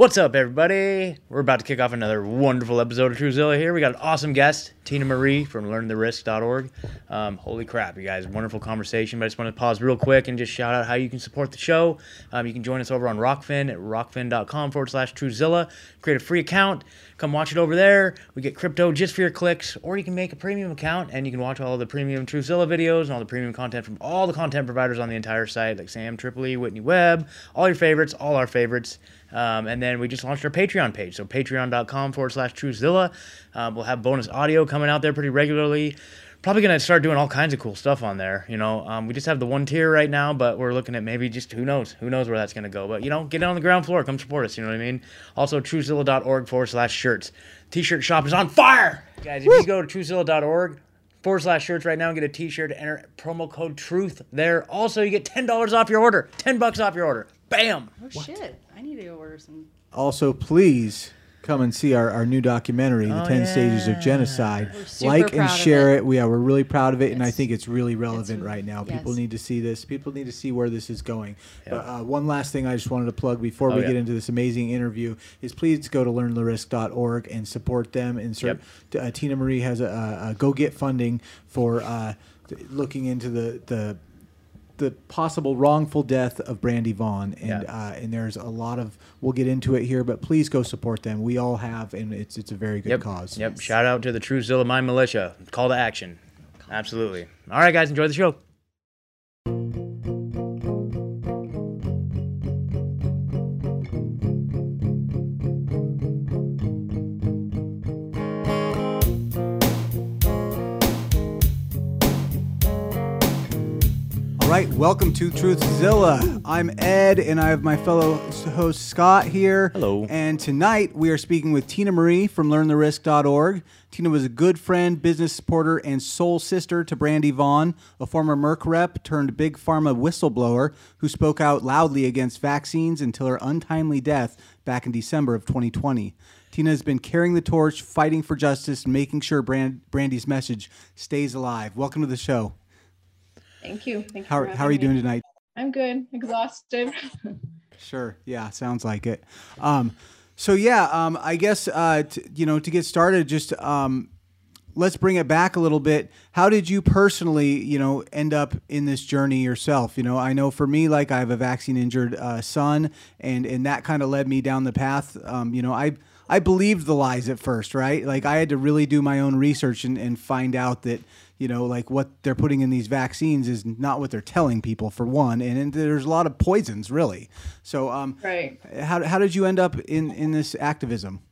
What's up, everybody? We're about to kick off another wonderful episode of Truezilla here. We got an awesome guest, Tina Marie from LearnTheRisk.org. Um, holy crap, you guys, wonderful conversation. But I just want to pause real quick and just shout out how you can support the show. Um, you can join us over on Rokfin at rokfin.com forward slash Truezilla. Create a free account. Come watch it over there. We get crypto just for your clicks, or you can make a premium account and you can watch all the premium Truezilla videos and all the premium content from all the content providers on the entire site, like Sam Tripoli, Whitney Webb, all your favorites, all our favorites. Um, and then we just launched our Patreon page. So patreon.com forward slash Truezilla. Um, we'll have bonus audio coming out there pretty regularly. Probably going to start doing all kinds of cool stuff on there. You know, um, we just have the one tier right now, but we're looking at maybe just who knows? Who knows where that's going to go? But, you know, get on the ground floor. Come support us. You know what I mean? Also, truezilla.org forward slash shirts. T shirt shop is on fire. Guys, if you go to truezilla.org, forward slash shirts right now and get a t-shirt enter promo code truth there also you get $10 off your order 10 bucks off your order bam Oh shit! I need to go order some. Also, please come and see our, our new documentary, The Oh, 10 Stages of Genocide. We're super Like and proud of share it. it. We are, we're really proud of it, and I think it's really relevant it's- right now. yes. People need to see this. People need to see where this is going. Yeah. But uh, one last thing I just wanted to plug before Oh, we yeah. get into this amazing interview is please go to learntherisk.org and support them. And cert- uh, Tina Marie has a, a, a go get funding for uh, th- looking into the, the the possible wrongful death of Brandy Vaughn, and Yeah. uh, and there's a lot of we'll get into it here, but please go support them. We all have, and it's it's a very good yep. cause. yep. Shout out to the Truezilla Mind Militia. Call to action. Absolutely. All right guys. Enjoy the show right, welcome to Truthzilla. I'm Ed, and I have my fellow host Scott here. Hello. And tonight we are speaking with Tina Marie from LearnTheRisk.org. Tina was a good friend, business supporter, and soul sister to Brandy Vaughn, a former Merck rep turned big pharma whistleblower who spoke out loudly against vaccines until her untimely death back in December of 2020. Tina has been carrying the torch, fighting for justice, and making sure Brand- Brandy's message stays alive. Welcome to the show. Thank you. Thank you. How, how are you doing me. tonight? I'm good. Exhausted. Sure. Yeah, sounds like it. Um, so yeah, um, I guess uh, t- you know to get started, just um, let's bring it back a little bit. How did you personally, you know, end up in this journey yourself? You know, I know for me, like I have a vaccine injured uh, son, and and that kind of led me down the path. Um, you know, I. I believed the lies at first, right? Like I had to really do my own research and, and find out that, you know, like what they're putting in these vaccines is not what they're telling people for one. And, and there's a lot of poisons really. So, um, right. how, how did you end up in, in this activism?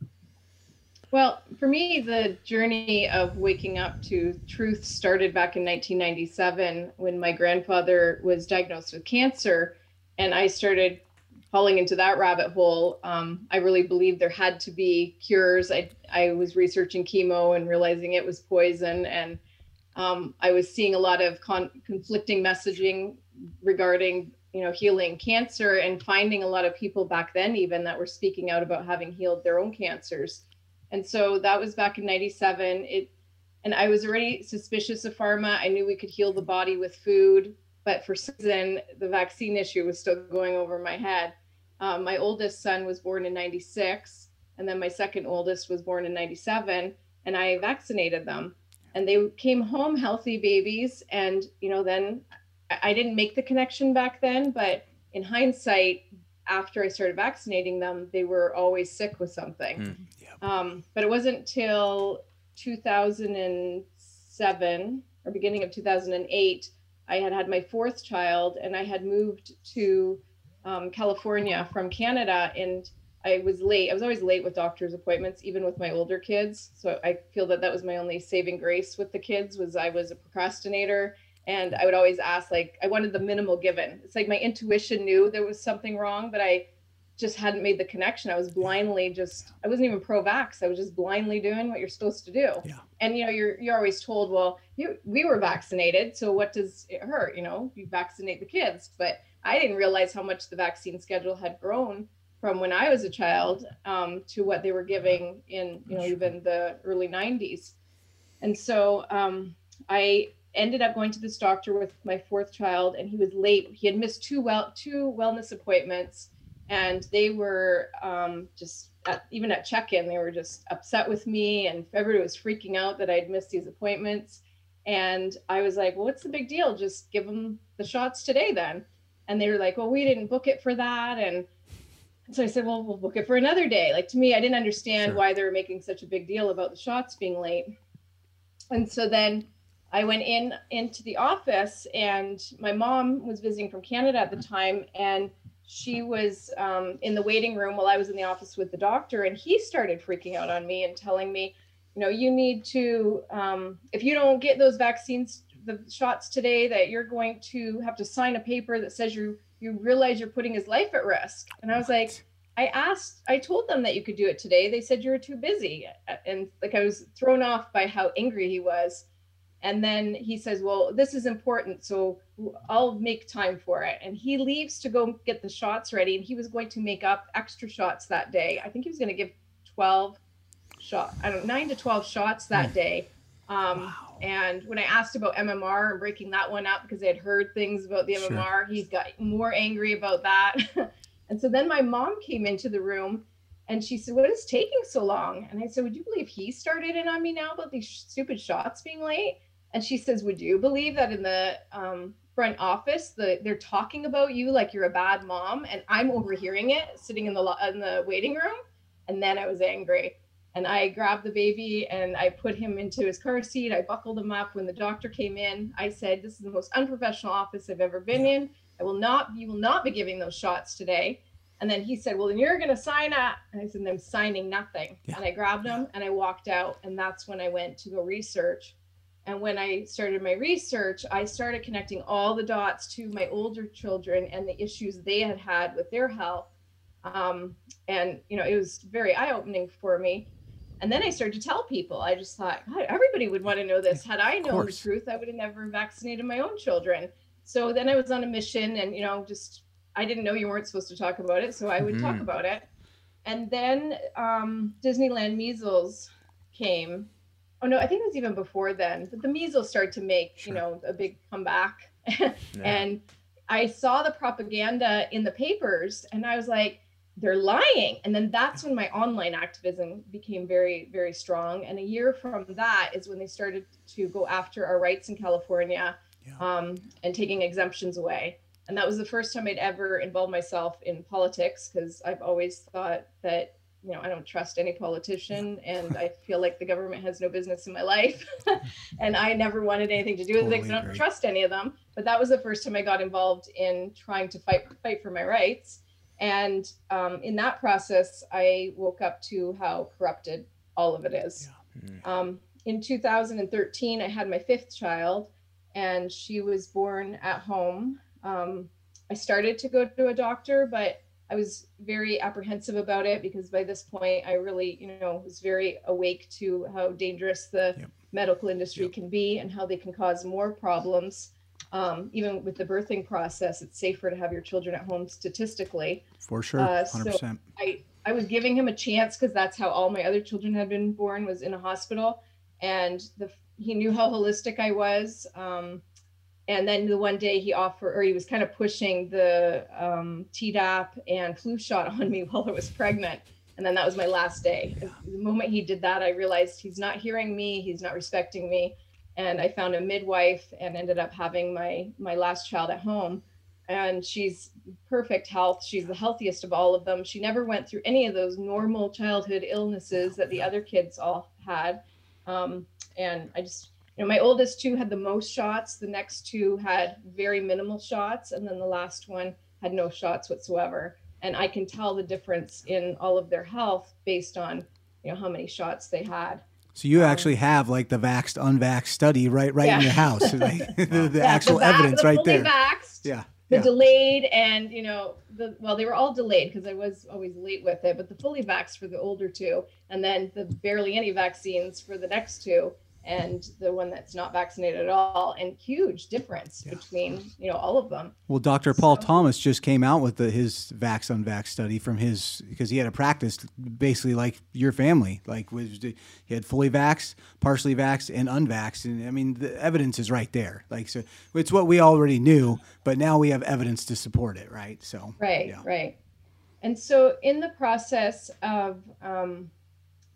Well, for me, the journey of waking up to truth started back in 1997 when my grandfather was diagnosed with cancer, and I started falling into that rabbit hole. Um, I really believed there had to be cures. I I was researching chemo and realizing it was poison, and um, I was seeing a lot of con- conflicting messaging regarding you know healing cancer and finding a lot of people back then even that were speaking out about having healed their own cancers. And so that was back in 97 it and i was already suspicious of pharma. I knew we could heal the body with food but for some the vaccine issue was still going over my head. Um, my oldest son was born in 96 and then my second oldest was born in 97 and i vaccinated them and they came home healthy babies and you know then I- i didn't make the connection back then but in hindsight after i started vaccinating them they were always sick with something. Mm, um, but it wasn't till 2007 or beginning of 2008 i had had my fourth child and i had moved to um, california from canada and i was late i was always late with doctor's appointments even with my older kids so i feel that that was my only saving grace with the kids was i was a procrastinator and i would always ask like i wanted the minimal given it's like my intuition knew there was something wrong but i just hadn't made the connection. I was blindly just I wasn't even pro vax. I was just blindly doing what you're supposed to do. Yeah. And you know, you're you're always told, well, you we were vaccinated, so what does it hurt? You know, you vaccinate the kids. But I didn't realize how much the vaccine schedule had grown from when I was a child um, to what they were giving in, you know, even the early 90s. And so um, I ended up going to this doctor with my fourth child, and he was late. He had missed two well two wellness appointments and they were um, just at, even at check-in they were just upset with me and everybody was freaking out that i'd missed these appointments and i was like well what's the big deal just give them the shots today then and they were like well we didn't book it for that and so i said well we'll book it for another day. Like to me i didn't understand Sure. why they were making such a big deal about the shots being late. And so then I went in into the office, and my mom was visiting from Canada at the time, and she was um, in the waiting room while I was in the office with the doctor, and he started freaking out on me and telling me, you know, you need to, um, if you don't get those vaccines, the shots today, that you're going to have to sign a paper that says you you realize you're putting his life at risk. And I was like, I asked, I told them that you could do it today. They said you were too busy. And like I was thrown off by how angry he was. And then he says, Well, this is important. So I'll make time for it. And he leaves to go get the shots ready. And he was going to make up extra shots that day. I think he was going to give 12 shot, I don't know, nine to 12 shots that hmm. day. Um, Wow. And when I asked about MMR and breaking that one up because I had heard things about the Sure. MMR, he got more angry about that. and so then my mom came into the room and she said, What is taking so long? And I said, Would you believe he started in on me now about these stupid shots being late? And she says, Would you believe that in the um, front office, the, they're talking about you like you're a bad mom? And I'm overhearing it sitting in the, in the waiting room. And then I was angry. And I grabbed the baby and I put him into his car seat. I buckled him up. When the doctor came in, I said, This is the most unprofessional office I've ever been in. I will not, you will not be giving those shots today. And then he said, Well, then you're going to sign up. And I said, I'm signing nothing. Yeah. And I grabbed him and I walked out. And that's when I went to go research. And when I started my research, I started connecting all the dots to my older children and the issues they had had with their health. Um, and, you know, it was very eye opening for me. And then I started to tell people, I just thought, God, everybody would want to know this. Had I known the truth, I would have never vaccinated my own children. So then I was on a mission and, you know, just, I didn't know you weren't supposed to talk about it. So I would talk Mhm. about it. And then um, Disneyland measles came. Oh, no, I think it was even before then. But the measles started to make, Sure. you know, a big comeback. Yeah. And I saw the propaganda in the papers and I was like, they're lying. And then that's when my online activism became very, very strong. And a year from that is when they started to go after our rights in California Yeah. um, and taking exemptions away. And that was the first time I'd ever involved myself in politics because I've always thought that, you know, I don't trust any politician and I feel like the government has no business in my life. and I never wanted anything to do with it because I don't trust any of them. But that was the first time I got involved in trying to fight fight for my rights. And um, in that process, I woke up to how corrupted all of it is. Mm. Um, in 2013, I had my fifth child, and she was born at home. Um, I started to go to a doctor, but I was very apprehensive about it because by this point, I really, you know, was very awake to how dangerous the Yep. medical industry Yep. can be and how they can cause more problems. Um, even with the birthing process, it's safer to have your children at home statistically. For sure. Uh, so- 100%. I I was giving him a chance because that's how all my other children had been born was in a hospital, and the he knew how holistic I was. Um, and then the one day he offered, or he was kind of pushing the um, Tdap and flu shot on me while I was pregnant. And then that was my last day. The moment he did that, I realized he's not hearing me, he's not respecting me, and I found a midwife and ended up having my my last child at home. And she's perfect health. She's the healthiest of all of them. She never went through any of those normal childhood illnesses that the other kids all had. Um, and I just, you know, my oldest two had the most shots. The next two had very minimal shots. And then the last one had no shots whatsoever. And I can tell the difference in all of their health based on, you know, how many shots they had. So you um, actually have like the vaxxed, unvaxxed study right right in your house, like, the, the Yeah, actual vax- evidence the right fully there. Vaxxed, Yeah. the Yeah. delayed and you know the well they were all delayed because i was always late with it but the fully vaxxed for the older two and then the barely any vaccines for the next two and the one that's not vaccinated at all and huge difference Yeah. between you know all of them Well, Dr. Paul So- Thomas just came out with the, his vax unvax study from his because he had a practice basically like your family, like was he had fully vaxxed, partially vaxxed, and unvaxxed, and I mean the evidence is right there. Like so, it's what we already knew, but now we have evidence to support it, right? So right yeah. right And so, in the process of um,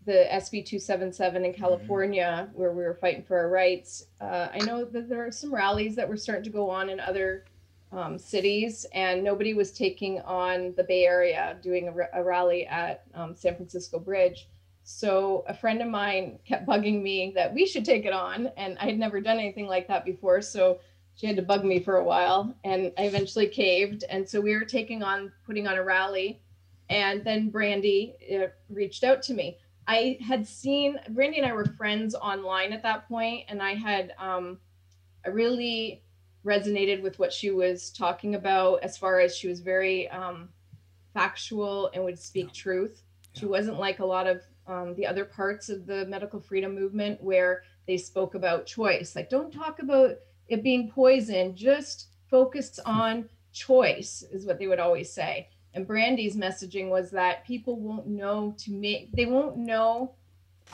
the SB 277 in California, mm-hmm. where we were fighting for our rights, uh, I know that there are some rallies that were starting to go on in other um, cities, and nobody was taking on the Bay Area doing a, a rally at um, San Francisco Bridge. So a friend of mine kept bugging me that we should take it on, and I had never done anything like that before. So she had to bug me for a while, and I eventually caved. And so we were taking on putting on a rally, and then Brandy uh, reached out to me. I had seen Brandy and I were friends online at that point, and I had um, I really resonated with what she was talking about as far as she was very um, factual and would speak yeah. truth. Yeah. She wasn't like a lot of um, the other parts of the medical freedom movement where they spoke about choice. Like, don't talk about it being poison, just focus on choice, is what they would always say. And Brandy's messaging was that people won't know to make, they won't know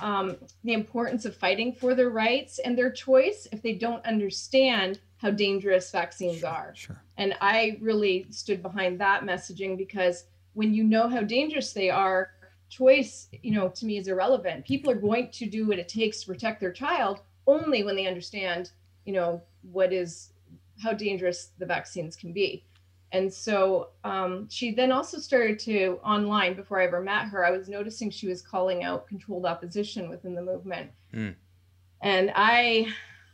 um, the importance of fighting for their rights and their choice if they don't understand how dangerous vaccines sure, are. Sure. And I really stood behind that messaging because when you know how dangerous they are, choice, you know, to me is irrelevant. People are going to do what it takes to protect their child only when they understand, you know, what is how dangerous the vaccines can be. And so um, she then also started to online before I ever met her. I was noticing she was calling out controlled opposition within the movement. Mm. And I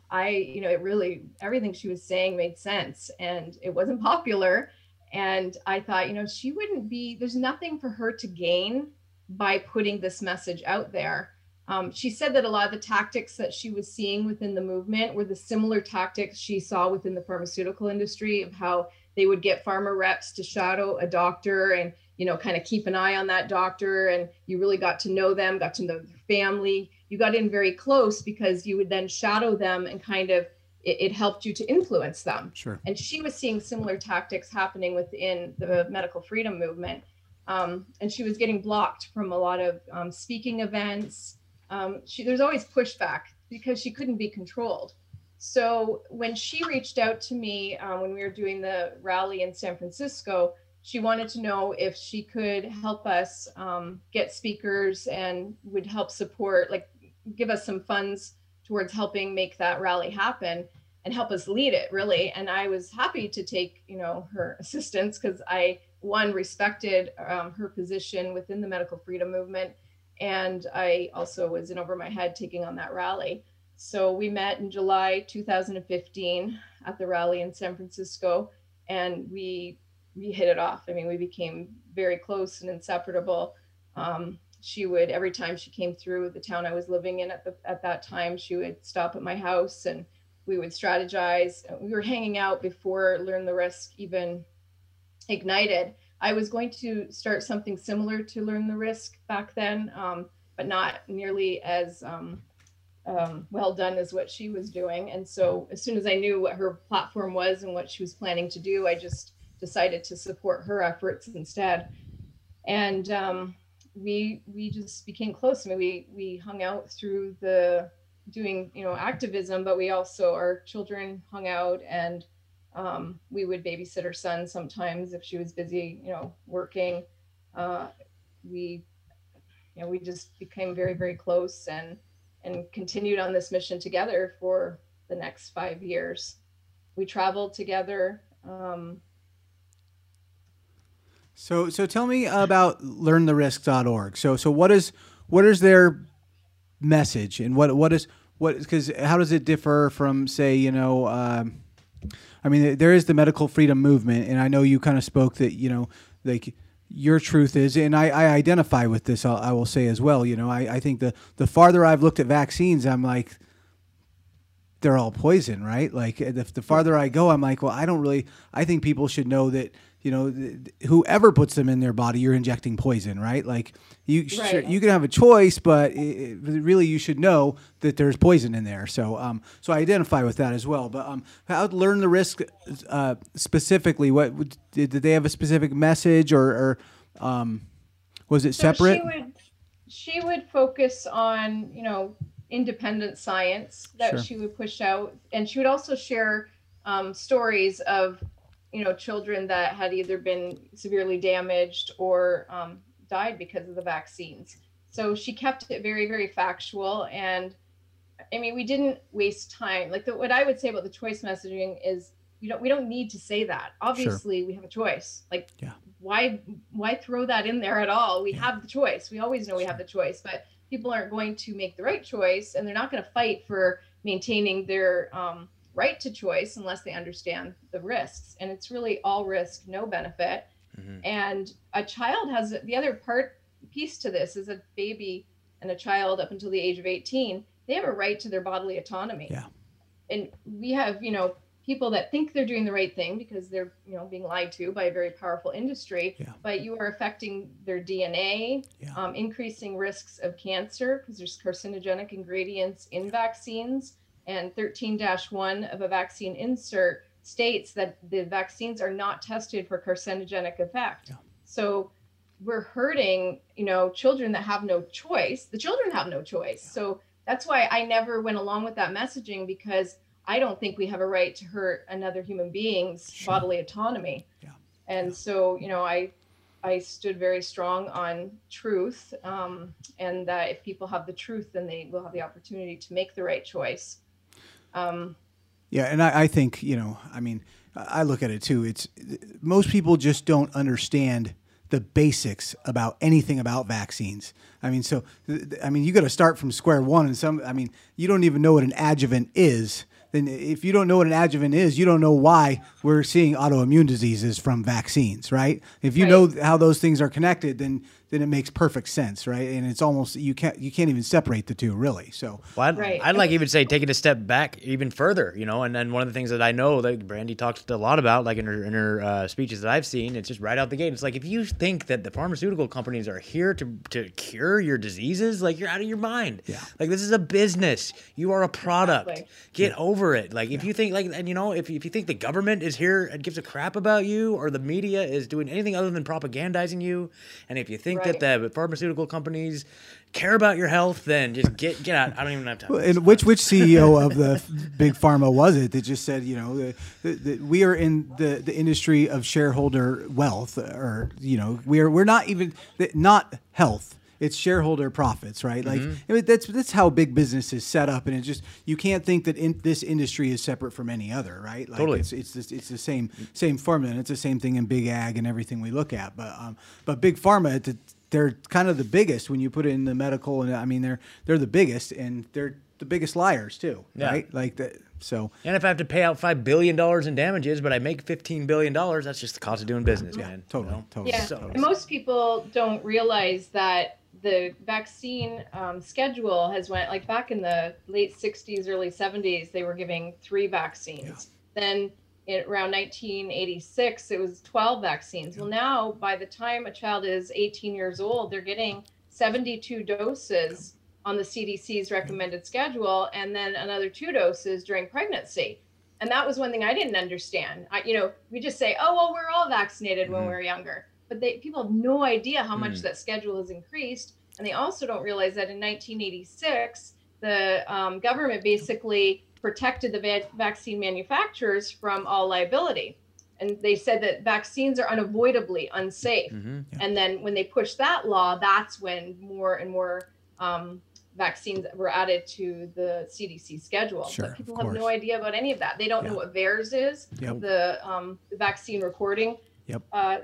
I, you know, it really, everything she was saying made sense and it wasn't popular. And I thought, you know, she wouldn't be, there's nothing for her to gain by putting this message out there. Um, she said that a lot of the tactics that she was seeing within the movement were the similar tactics she saw within the pharmaceutical industry of how they would get pharma reps to shadow a doctor and you know kind of keep an eye on that doctor and you really got to know them got to know their family you got in very close because you would then shadow them and kind of it, it, helped you to influence them. Sure. And she was seeing similar tactics happening within the medical freedom movement. Um, and she was getting blocked from a lot of um, speaking events. Um, she, there's always pushback because she couldn't be controlled. So when she reached out to me um, when we were doing the rally in San Francisco, she wanted to know if she could help us um, get speakers and would help support, like give us some funds towards helping make that rally happen and help us lead it really. And i was happy to take you know her assistance because i one respected um, her position within the medical freedom movement and i also was in over my head taking on that rally so we met in july 2015 at the rally in san francisco and we we hit it off i mean we became very close and inseparable um, she would every time she came through the town I was living in at the at that time, she would stop at my house and we would strategize. We were hanging out before Learn the Risk even ignited. I was going to start something similar to Learn the Risk back then, um, but not nearly as um, um, well done as what she was doing. And so, as soon as I knew what her platform was and what she was planning to do, I just decided to support her efforts instead. And um, we we just became close. I mean, we we hung out through the doing you know activism, but we also our children hung out and um, we would babysit her son sometimes if she was busy, you know, working. Uh, we you know we just became very very close and and continued on this mission together for the next five years. We traveled together. Um, so so tell me about learntherisk.org. So so what is what is their message and what what is what because how does it differ from say you know um, I mean there is the medical freedom movement and I know you kind of spoke that you know like your truth is and I, I identify with this I'll, I will say as well you know I, I think the the farther I've looked at vaccines I'm like they're all poison right? Like the, the farther I go I'm like well I don't really I think people should know that you know, whoever puts them in their body, you're injecting poison, right? Like you, right. Sure, you can have a choice, but it, really you should know that there's poison in there. So, um, so I identify with that as well. But um, how to learn the risk uh, specifically? What did, did they have a specific message, or, or um, was it so separate? She would, she would focus on you know independent science that sure. she would push out, and she would also share um, stories of you know, children that had either been severely damaged or um, died because of the vaccines. So she kept it very, very factual. And I mean, we didn't waste time. Like the, what I would say about the choice messaging is, you know, we don't need to say that. Obviously, sure. we have a choice. Like, yeah. why, why throw that in there at all? We yeah. have the choice. We always know sure. we have the choice, but people aren't going to make the right choice, and they're not going to fight for maintaining their um, right to choice unless they understand the risks. And it's really all risk, no benefit. Mm-hmm. And a child has the other part piece to this is a baby and a child up until the age of 18, they have a right to their bodily autonomy. Yeah. And we have, you know, people that think they're doing the right thing because they're, you know, being lied to by a very powerful industry, yeah. but you are affecting their DNA, yeah. um, increasing risks of cancer because there's carcinogenic ingredients in vaccines. And 13 1 of a vaccine insert states that the vaccines are not tested for carcinogenic effect. Yeah. So we're hurting, you know, children that have no choice. The children have no choice. Yeah. So that's why I never went along with that messaging because I don't think we have a right to hurt another human being's sure. bodily autonomy. Yeah. And yeah. so, you know, I I stood very strong on truth, um, and that if people have the truth, then they will have the opportunity to make the right choice. Um, yeah, and I, I think you know, I mean, I look at it too. It's most people just don't understand the basics about anything about vaccines. I mean, so I mean, you got to start from square one. And some, I mean, you don't even know what an adjuvant is. Then, if you don't know what an adjuvant is, you don't know why we're seeing autoimmune diseases from vaccines, right? If you right. know how those things are connected, then then it makes perfect sense, right? And it's almost you can't you can't even separate the two really. So well, I'd, right. I'd like even say take it a step back even further, you know. And then one of the things that I know that Brandy talked a lot about, like in her in her uh, speeches that I've seen, it's just right out the gate. It's like if you think that the pharmaceutical companies are here to to cure your diseases, like you're out of your mind. Yeah. Like this is a business. You are a product. Exactly. Get yeah. over it. Like if yeah. you think like and you know if if you think the government is here and gives a crap about you or the media is doing anything other than propagandizing you, and if you think right. that the pharmaceutical companies care about your health, then just get get out. I don't even have time. And which which CEO of the big pharma was it that just said, you know, that we are in the, the industry of shareholder wealth, or you know, we're we're not even not health it's shareholder profits, right? Like mm-hmm. I mean, that's that's how big business is set up, and it just you can't think that in, this industry is separate from any other, right? Like totally. it's it's the, it's the same same formula, and it's the same thing in big ag and everything we look at. But um, but big pharma, they're kind of the biggest when you put it in the medical, and I mean they're they're the biggest, and they're the biggest liars too, yeah. right? Like that. So, and if I have to pay out five billion dollars in damages, but I make fifteen billion dollars, that's just the cost of doing business, yeah, man. Totally, you know? totally. Yeah, so, most people don't realize that the vaccine um, schedule has went like back in the late 60s early 70s they were giving three vaccines. Yeah. then around 1986 it was 12 vaccines. Yeah. well now by the time a child is 18 years old they're getting 72 doses on the cdc's recommended schedule and then another two doses during pregnancy. And that was one thing i didn't understand. I, you know we just say oh well we're all vaccinated mm-hmm. when we were younger but they people have no idea how much mm. that schedule has increased and they also don't realize that in 1986 the um, government basically protected the va- vaccine manufacturers from all liability and they said that vaccines are unavoidably unsafe mm-hmm. yeah. and then when they pushed that law that's when more and more um, vaccines were added to the CDC schedule. Sure, but people have no idea about any of that. They don't yeah. know what VAERS is, yep. the, um, the vaccine reporting. Yep. Uh,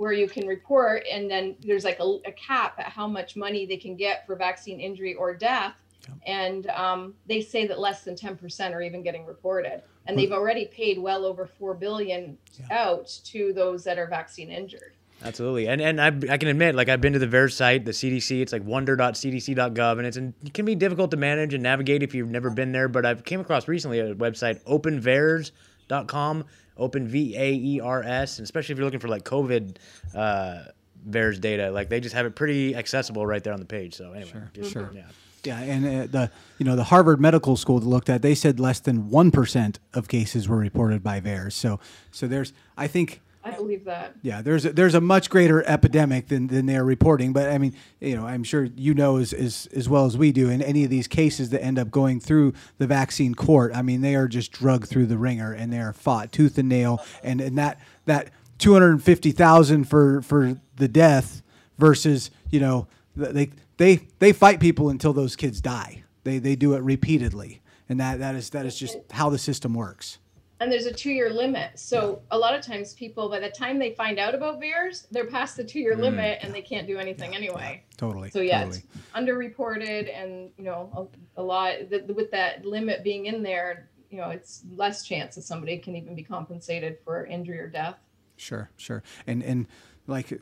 where you can report and then there's like a, a, cap at how much money they can get for vaccine injury or death yep. and um, they say that less than 10% are even getting reported and they've already paid well over 4 billion yeah. out to those that are vaccine injured Absolutely, and and I, I can admit, like I've been to the VAERS site, the CDC. It's like wonder.cdc.gov, and it's and it can be difficult to manage and navigate if you've never been there. But I've came across recently a website, openvaers.com, open V A E R S, and especially if you're looking for like COVID uh, VAERS data, like they just have it pretty accessible right there on the page. So anyway, sure, just, sure. yeah. Yeah, and uh, the you know the Harvard Medical School looked at, they said less than one percent of cases were reported by VAERS. So so there's I think I believe that. Yeah, there's a, there's a much greater epidemic than, than they're reporting, but I mean, you know, I'm sure you know as, as as well as we do. In any of these cases that end up going through the vaccine court, I mean, they are just drugged through the ringer and they are fought tooth and nail, and and that that two hundred fifty thousand for for the death versus you know they they they fight people until those kids die. They they do it repeatedly, and that that is that is just how the system works and there's a two year limit. So a lot of times people, by the time they find out about VAERS, they're past the two year mm. limit and they can't do anything anyway. Yeah, totally. So yeah, totally. it's underreported and, you know, a, a lot the, with that limit being in there, you know, it's less chance that somebody can even be compensated for injury or death. Sure, sure. And, and like,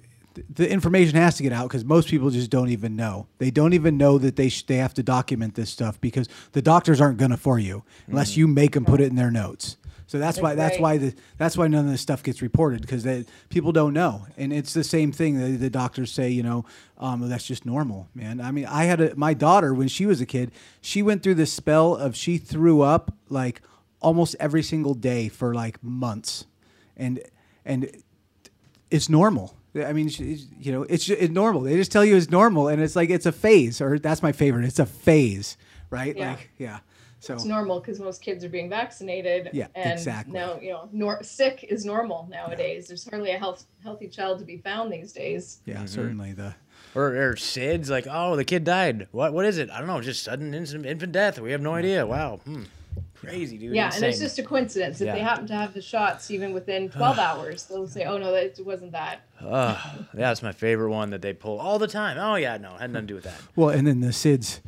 the information has to get out because most people just don't even know. They don't even know that they sh- they have to document this stuff because the doctors aren't going to for you unless mm-hmm. you make them put it in their notes. So that's, why that's why the that's why none of this stuff gets reported because people don't know, and it's the same thing. The, the doctors say, you know, um, that's just normal, man. I mean, I had a, my daughter when she was a kid. She went through this spell of she threw up like almost every single day for like months, and and it's normal. I mean, you know, it's, it's normal. They just tell you it's normal, and it's like it's a phase, or that's my favorite. It's a phase, right? Yeah. Like, yeah. So it's normal because most kids are being vaccinated. Yeah, and exactly. Now you know, nor- sick is normal nowadays. Yeah. There's hardly a health, healthy child to be found these days. Yeah, mm-hmm. certainly the. Or, or SIDS, like, oh, the kid died. What? What is it? I don't know. Just sudden infant, infant death. We have no idea. Wow. Hmm. Crazy, dude. Yeah, Insane. and it's just a coincidence. If yeah. they happen to have the shots even within 12 hours, they'll say, oh, no, it wasn't that. Uh, yeah, that's my favorite one that they pull all the time. Oh, yeah, no, had nothing to do with that. Well, and then the SIDS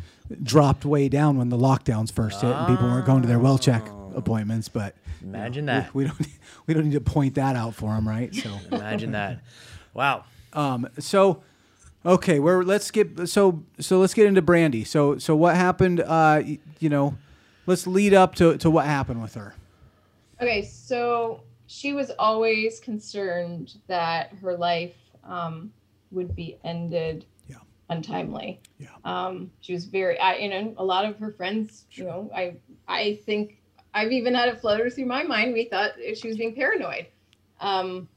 dropped way down when the lockdowns first hit and people weren't going to their well check oh. appointments. But imagine you know, that we, we, don't we don't need to point that out for them, right? So imagine that. Wow. Um. So. Okay, we're let's get so so let's get into Brandy. So so what happened? Uh, you, you know, let's lead up to to what happened with her. Okay, so she was always concerned that her life um, would be ended untimely. Yeah. Um, she was very, I, you know, a lot of her friends, sure. you know, I, I think I've even had it flutter through my mind. We thought she was being paranoid. Um,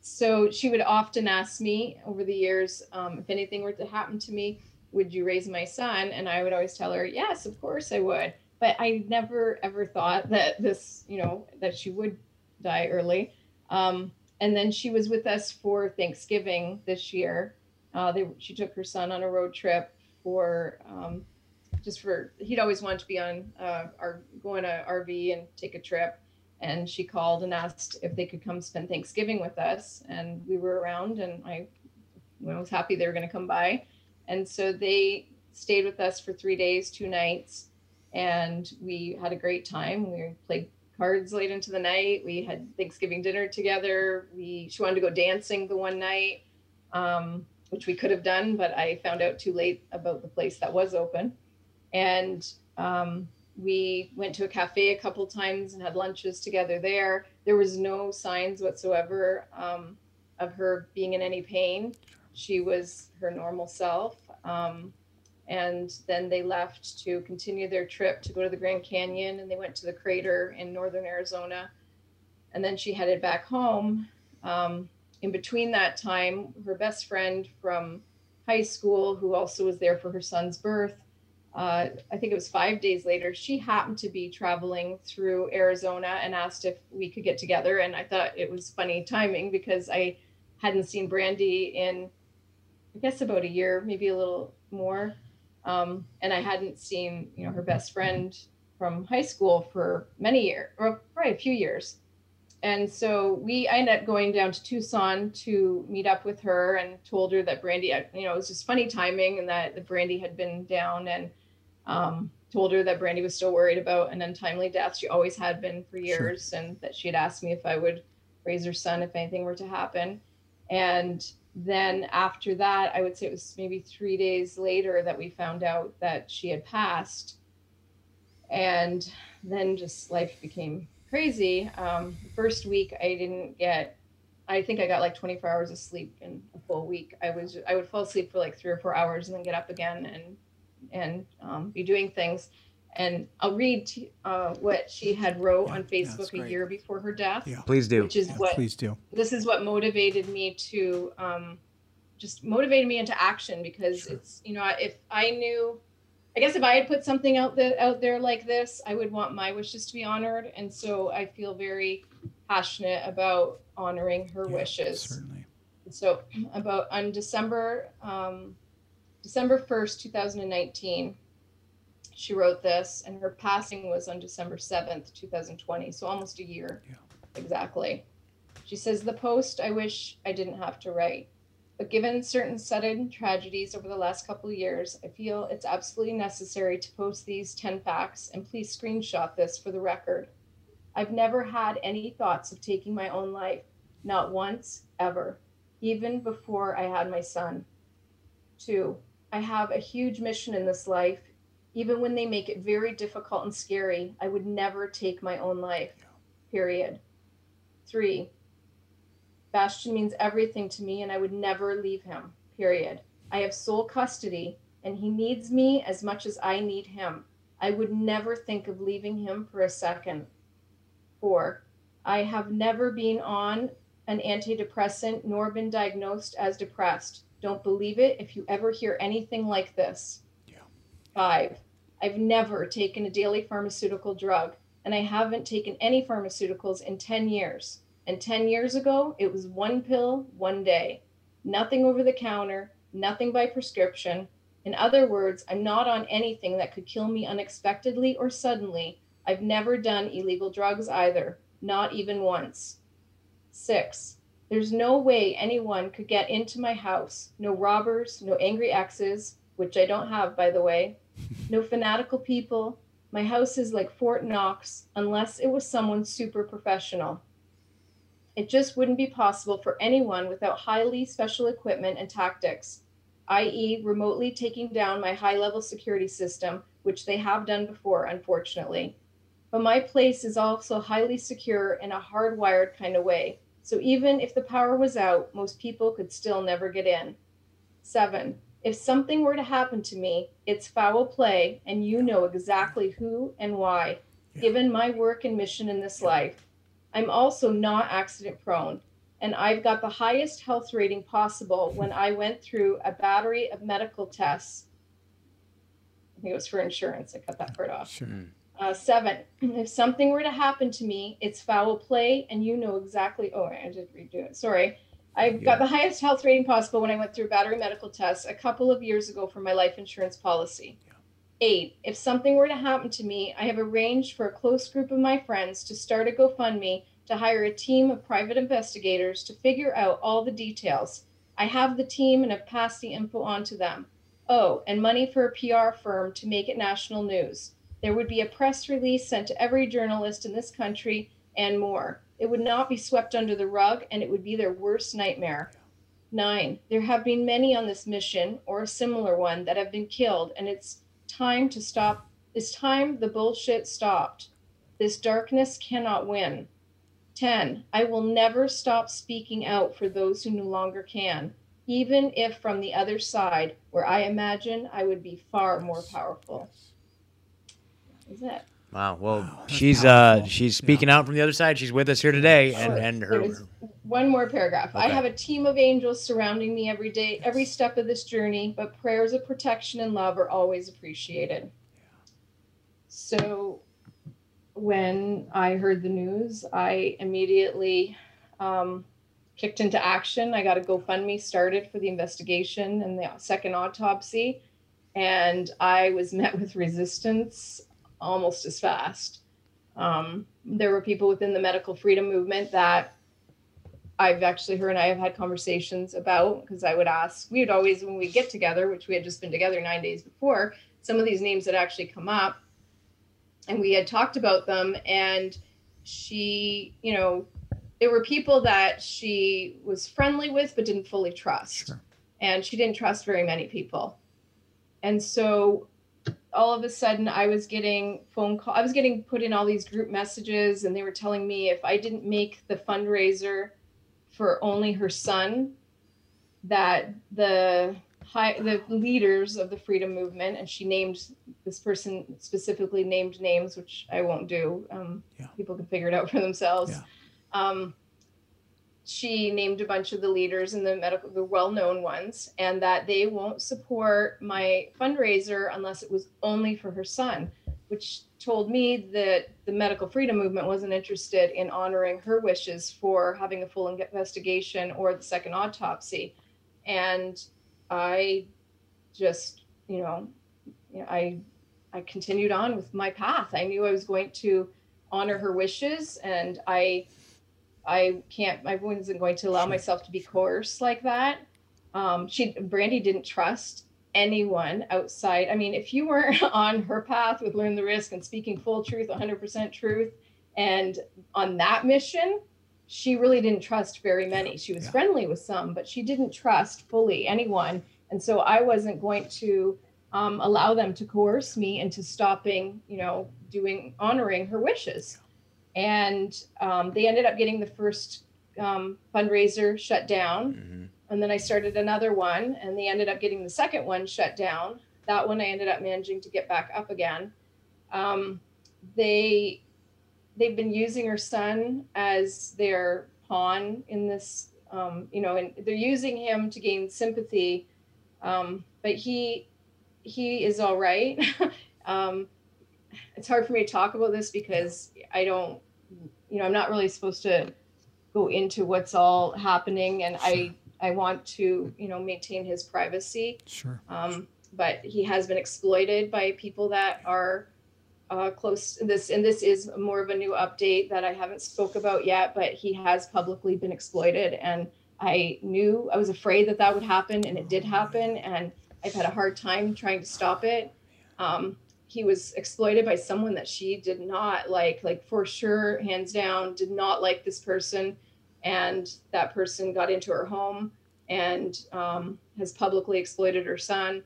so she would often ask me over the years, um, if anything were to happen to me, would you raise my son? And I would always tell her, yes, of course I would. But I never ever thought that this, you know, that she would die early. Um, and then she was with us for Thanksgiving this year. Uh, they, she took her son on a road trip for um, just for he'd always wanted to be on uh, our go on a RV and take a trip. And she called and asked if they could come spend Thanksgiving with us, and we were around, and I, I was happy they were going to come by, and so they stayed with us for three days, two nights, and we had a great time. We played cards late into the night. We had Thanksgiving dinner together. We she wanted to go dancing the one night. Um, which we could have done, but I found out too late about the place that was open. And um, we went to a cafe a couple times and had lunches together there. There was no signs whatsoever um, of her being in any pain. She was her normal self. Um, and then they left to continue their trip to go to the Grand Canyon and they went to the crater in northern Arizona. And then she headed back home. Um, in between that time, her best friend from high school, who also was there for her son's birth, uh, I think it was five days later, she happened to be traveling through Arizona and asked if we could get together. And I thought it was funny timing because I hadn't seen Brandy in, I guess, about a year, maybe a little more. Um, and I hadn't seen, you know, her best friend from high school for many years, or probably a few years and so we I ended up going down to Tucson to meet up with her and told her that Brandy, you know, it was just funny timing and that the Brandy had been down and um, told her that Brandy was still worried about an untimely death. She always had been for years, sure. and that she had asked me if I would raise her son if anything were to happen. And then after that, I would say it was maybe three days later that we found out that she had passed. And then just life became crazy. Um, first week, I didn't get. I think I got like 24 hours of sleep in a full week. I was I would fall asleep for like three or four hours and then get up again and and um, be doing things. And I'll read uh, what she had wrote Yeah, on Facebook that's a year before her death, Yeah. Please do. which is Yeah, what please do. this is what motivated me to um, just motivated me into action because Sure. it's you know if I knew, I guess if I had put something out there out there like this, I would want my wishes to be honored, and so I feel very passionate about honoring her Yeah, wishes. Certainly. So about on December um, December first, two thousand and nineteen, she wrote this, and her passing was on December seventh, two thousand twenty. So almost a year, Yeah. exactly. She says the post I wish I didn't have to write, but given certain sudden tragedies over the last couple of years, I feel it's absolutely necessary to post these ten facts, and please screenshot this for the record. I've never had any thoughts of taking my own life, not once, ever even before I had my son. Two, I have a huge mission in this life. Even when they make it very difficult and scary, I would never take my own life. Period. Three, Bastian means everything to me and I would never leave him. Period. I have sole custody and he needs me as much as I need him. I would never think of leaving him for a second. Four, I have never been on an antidepressant nor been diagnosed as depressed. Don't believe it if you ever hear anything like this. Yeah. Five, I've never taken a daily pharmaceutical drug, and I haven't taken any pharmaceuticals in 10 years. And 10 years ago, it was one pill, one day. Nothing over the counter, nothing by prescription. In other words, I'm not on anything that could kill me unexpectedly or suddenly. I've never done illegal drugs either, not even once. Six, there's no way anyone could get into my house. No robbers, no angry exes, which I don't have, by the way, no fanatical people. My house is like Fort Knox, unless it was someone super professional. It just wouldn't be possible for anyone without highly special equipment and tactics, i.e., remotely taking down my high level security system, which they have done before, unfortunately. But my place is also highly secure in a hardwired kind of way. So even if the power was out, most people could still never get in. Seven, if something were to happen to me, it's foul play, and you know exactly who and why, given my work and mission in this life. I'm also not accident prone, and I've got the highest health rating possible when I went through a battery of medical tests. I think it was for insurance. I cut that part off. Sure. Uh, seven, if something were to happen to me, it's foul play, and you know exactly. Oh, I did redo it. Sorry. I Yeah. got the highest health rating possible when I went through a battery medical tests a couple of years ago for my life insurance policy. Eight, if something were to happen to me, I have arranged for a close group of my friends to start a GoFundMe to hire a team of private investigators to figure out all the details. I have the team and have passed the info on to them. Oh, and money for a PR firm to make it national news. There would be a press release sent to every journalist in this country and more. It would not be swept under the rug and it would be their worst nightmare. Nine, there have been many on this mission or a similar one that have been killed, and it's time to stop. It's time the bullshit stopped. This darkness cannot win. 10. I will never stop speaking out for those who no longer can, even if from the other side, where I imagine I would be far more powerful. Is it? Wow. Well, Wow, that's she's uh she's speaking out from the other side. She's with us here today, and and her. One more paragraph. I have a team of angels surrounding me every day, every step of this journey, but prayers of protection and love are always appreciated. So when I heard the news, I immediately um, kicked into action. I got a GoFundMe started for the investigation and the second autopsy, and I was met with resistance almost as fast. Um, there were people within the medical freedom movement that I've actually her and I have had conversations about because I would ask, we would always, when we get together, which we had just been together nine days before, some of these names had actually come up and we had talked about them. And she, you know, there were people that she was friendly with but didn't fully trust. Sure. And she didn't trust very many people. And so all of a sudden I was getting phone call I was getting put in all these group messages and they were telling me if I didn't make the fundraiser for only her son that the high, the leaders of the freedom movement, and she named this person specifically named names, which I won't do. Um, Yeah. People can figure it out for themselves. Yeah. Um, she named a bunch of the leaders and the medical, the well-known ones, and that they won't support my fundraiser unless it was only for her son, which told me that the medical freedom movement wasn't interested in honoring her wishes for having a full investigation or the second autopsy. And I just, you know, I I continued on with my path. I knew I was going to honor her wishes and I I can't I wasn't going to allow myself to be coerced like that. Um she Brandy didn't trust anyone outside. I mean, if you weren't on her path with learn the risk and speaking full truth, 100% truth and on that mission, she really didn't trust very many. She was Yeah. friendly with some, but she didn't trust fully anyone. And so I wasn't going to um, allow them to coerce me into stopping, you know, doing honoring her wishes. And um, they ended up getting the first um, fundraiser shut down. Mhm. And then I started another one, and they ended up getting the second one shut down. That one I ended up managing to get back up again. Um, they they've been using her son as their pawn in this, um, you know, and they're using him to gain sympathy. Um, but he he is all right. um, it's hard for me to talk about this because I don't, you know, I'm not really supposed to go into what's all happening, and I I want to, you know, maintain his privacy. Sure. Um, but he has been exploited by people that are uh, close to this, and this is more of a new update that I haven't spoke about yet. But he has publicly been exploited, and I knew I was afraid that that would happen, and it did happen, and I've had a hard time trying to stop it. Um, he was exploited by someone that she did not like, like for sure, hands down, did not like this person, and that person got into her home and um, has publicly exploited her son.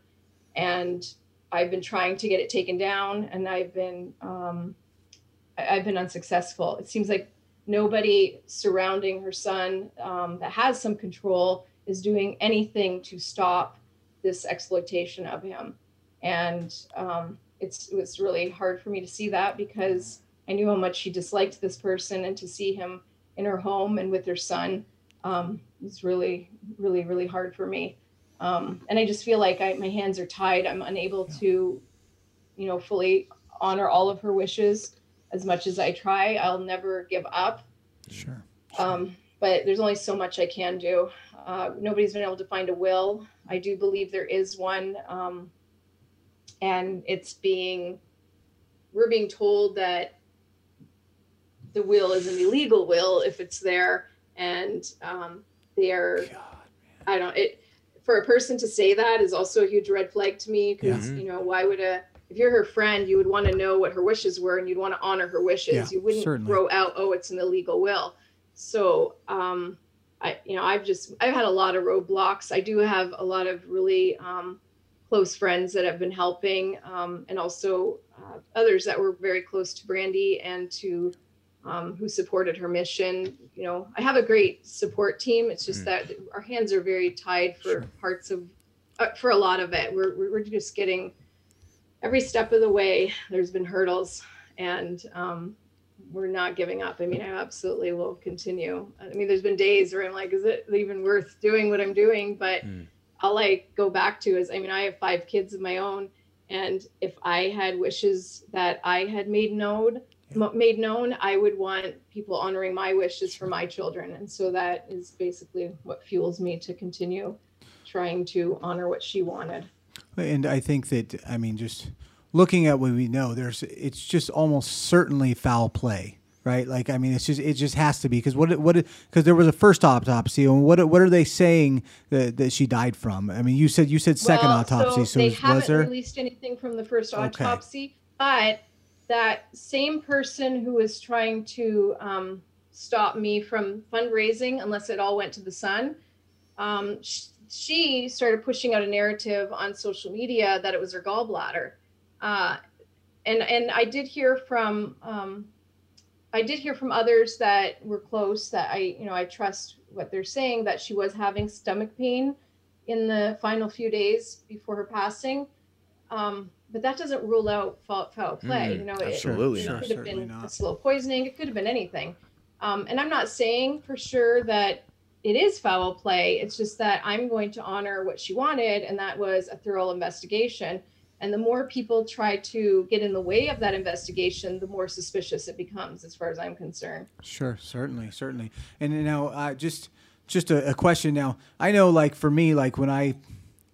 And I've been trying to get it taken down, and I've been um, I've been unsuccessful. It seems like nobody surrounding her son um, that has some control is doing anything to stop this exploitation of him. And um, it's it was really hard for me to see that because I knew how much she disliked this person, and to see him in her home and with her son um, was really, really, really hard for me. Um, and I just feel like I, my hands are tied. I'm unable to, you know, fully honor all of her wishes as much as I try. I'll never give up. Sure. Um, but there's only so much I can do. Uh, nobody's been able to find a will. I do believe there is one. Um, and it's being, we're being told that the will is an illegal will if it's there. And um, they're, God. I don't, it, for a person to say that is also a huge red flag to me because, Yeah. you know, why would a, if you're her friend, you would want to know what her wishes were and you'd want to honor her wishes. Yeah, you wouldn't certainly. throw out, oh, it's an illegal will. So, um, I, you know, I've just, I've had a lot of roadblocks. I do have a lot of really um, close friends that have been helping, um, and also uh, others that were very close to Brandy and to um, who supported her mission. You know, I have a great support team. It's just Mm. that our hands are very tied for Sure. parts of, uh, for a lot of it. We're, we're just getting every step of the way. There's been hurdles, and um, we're not giving up. I mean, I absolutely will continue. I mean, there's been days where I'm like, is it even worth doing what I'm doing? But Mm. all I go back to is, I mean, I have five kids of my own, and if I had wishes that I had made known, made known, I would want people honoring my wishes for my children, and so that is basically what fuels me to continue trying to honor what she wanted. And I think that I mean, just looking at what we know, there's it's just almost certainly foul play, right? Like I mean, it's just it just has to be because what it- what because there was a first autopsy and what what are they saying that, that she died from? I mean, you said you said second Well, autopsy, so, they was, haven't was there? released anything from the first Okay. autopsy, but that same person who was trying to um, stop me from fundraising, unless it all went to the son, um, sh- she started pushing out a narrative on social media that it was her gallbladder, uh, and and I did hear from um, I did hear from others that were close that I you know I trust what they're saying that she was having stomach pain in the final few days before her passing. Um, but that doesn't rule out foul, foul play. Mm, you know, it, absolutely it, not. could have Certainly been a not. slow poisoning. It could have been anything. Um, and I'm not saying for sure that it is foul play. It's just that I'm going to honor what she wanted, and that was a thorough investigation. And the more people try to get in the way of that investigation, the more suspicious it becomes, as far as I'm concerned. Sure, certainly, certainly. And you know, uh, just just a, a question now. I know, like for me, like when I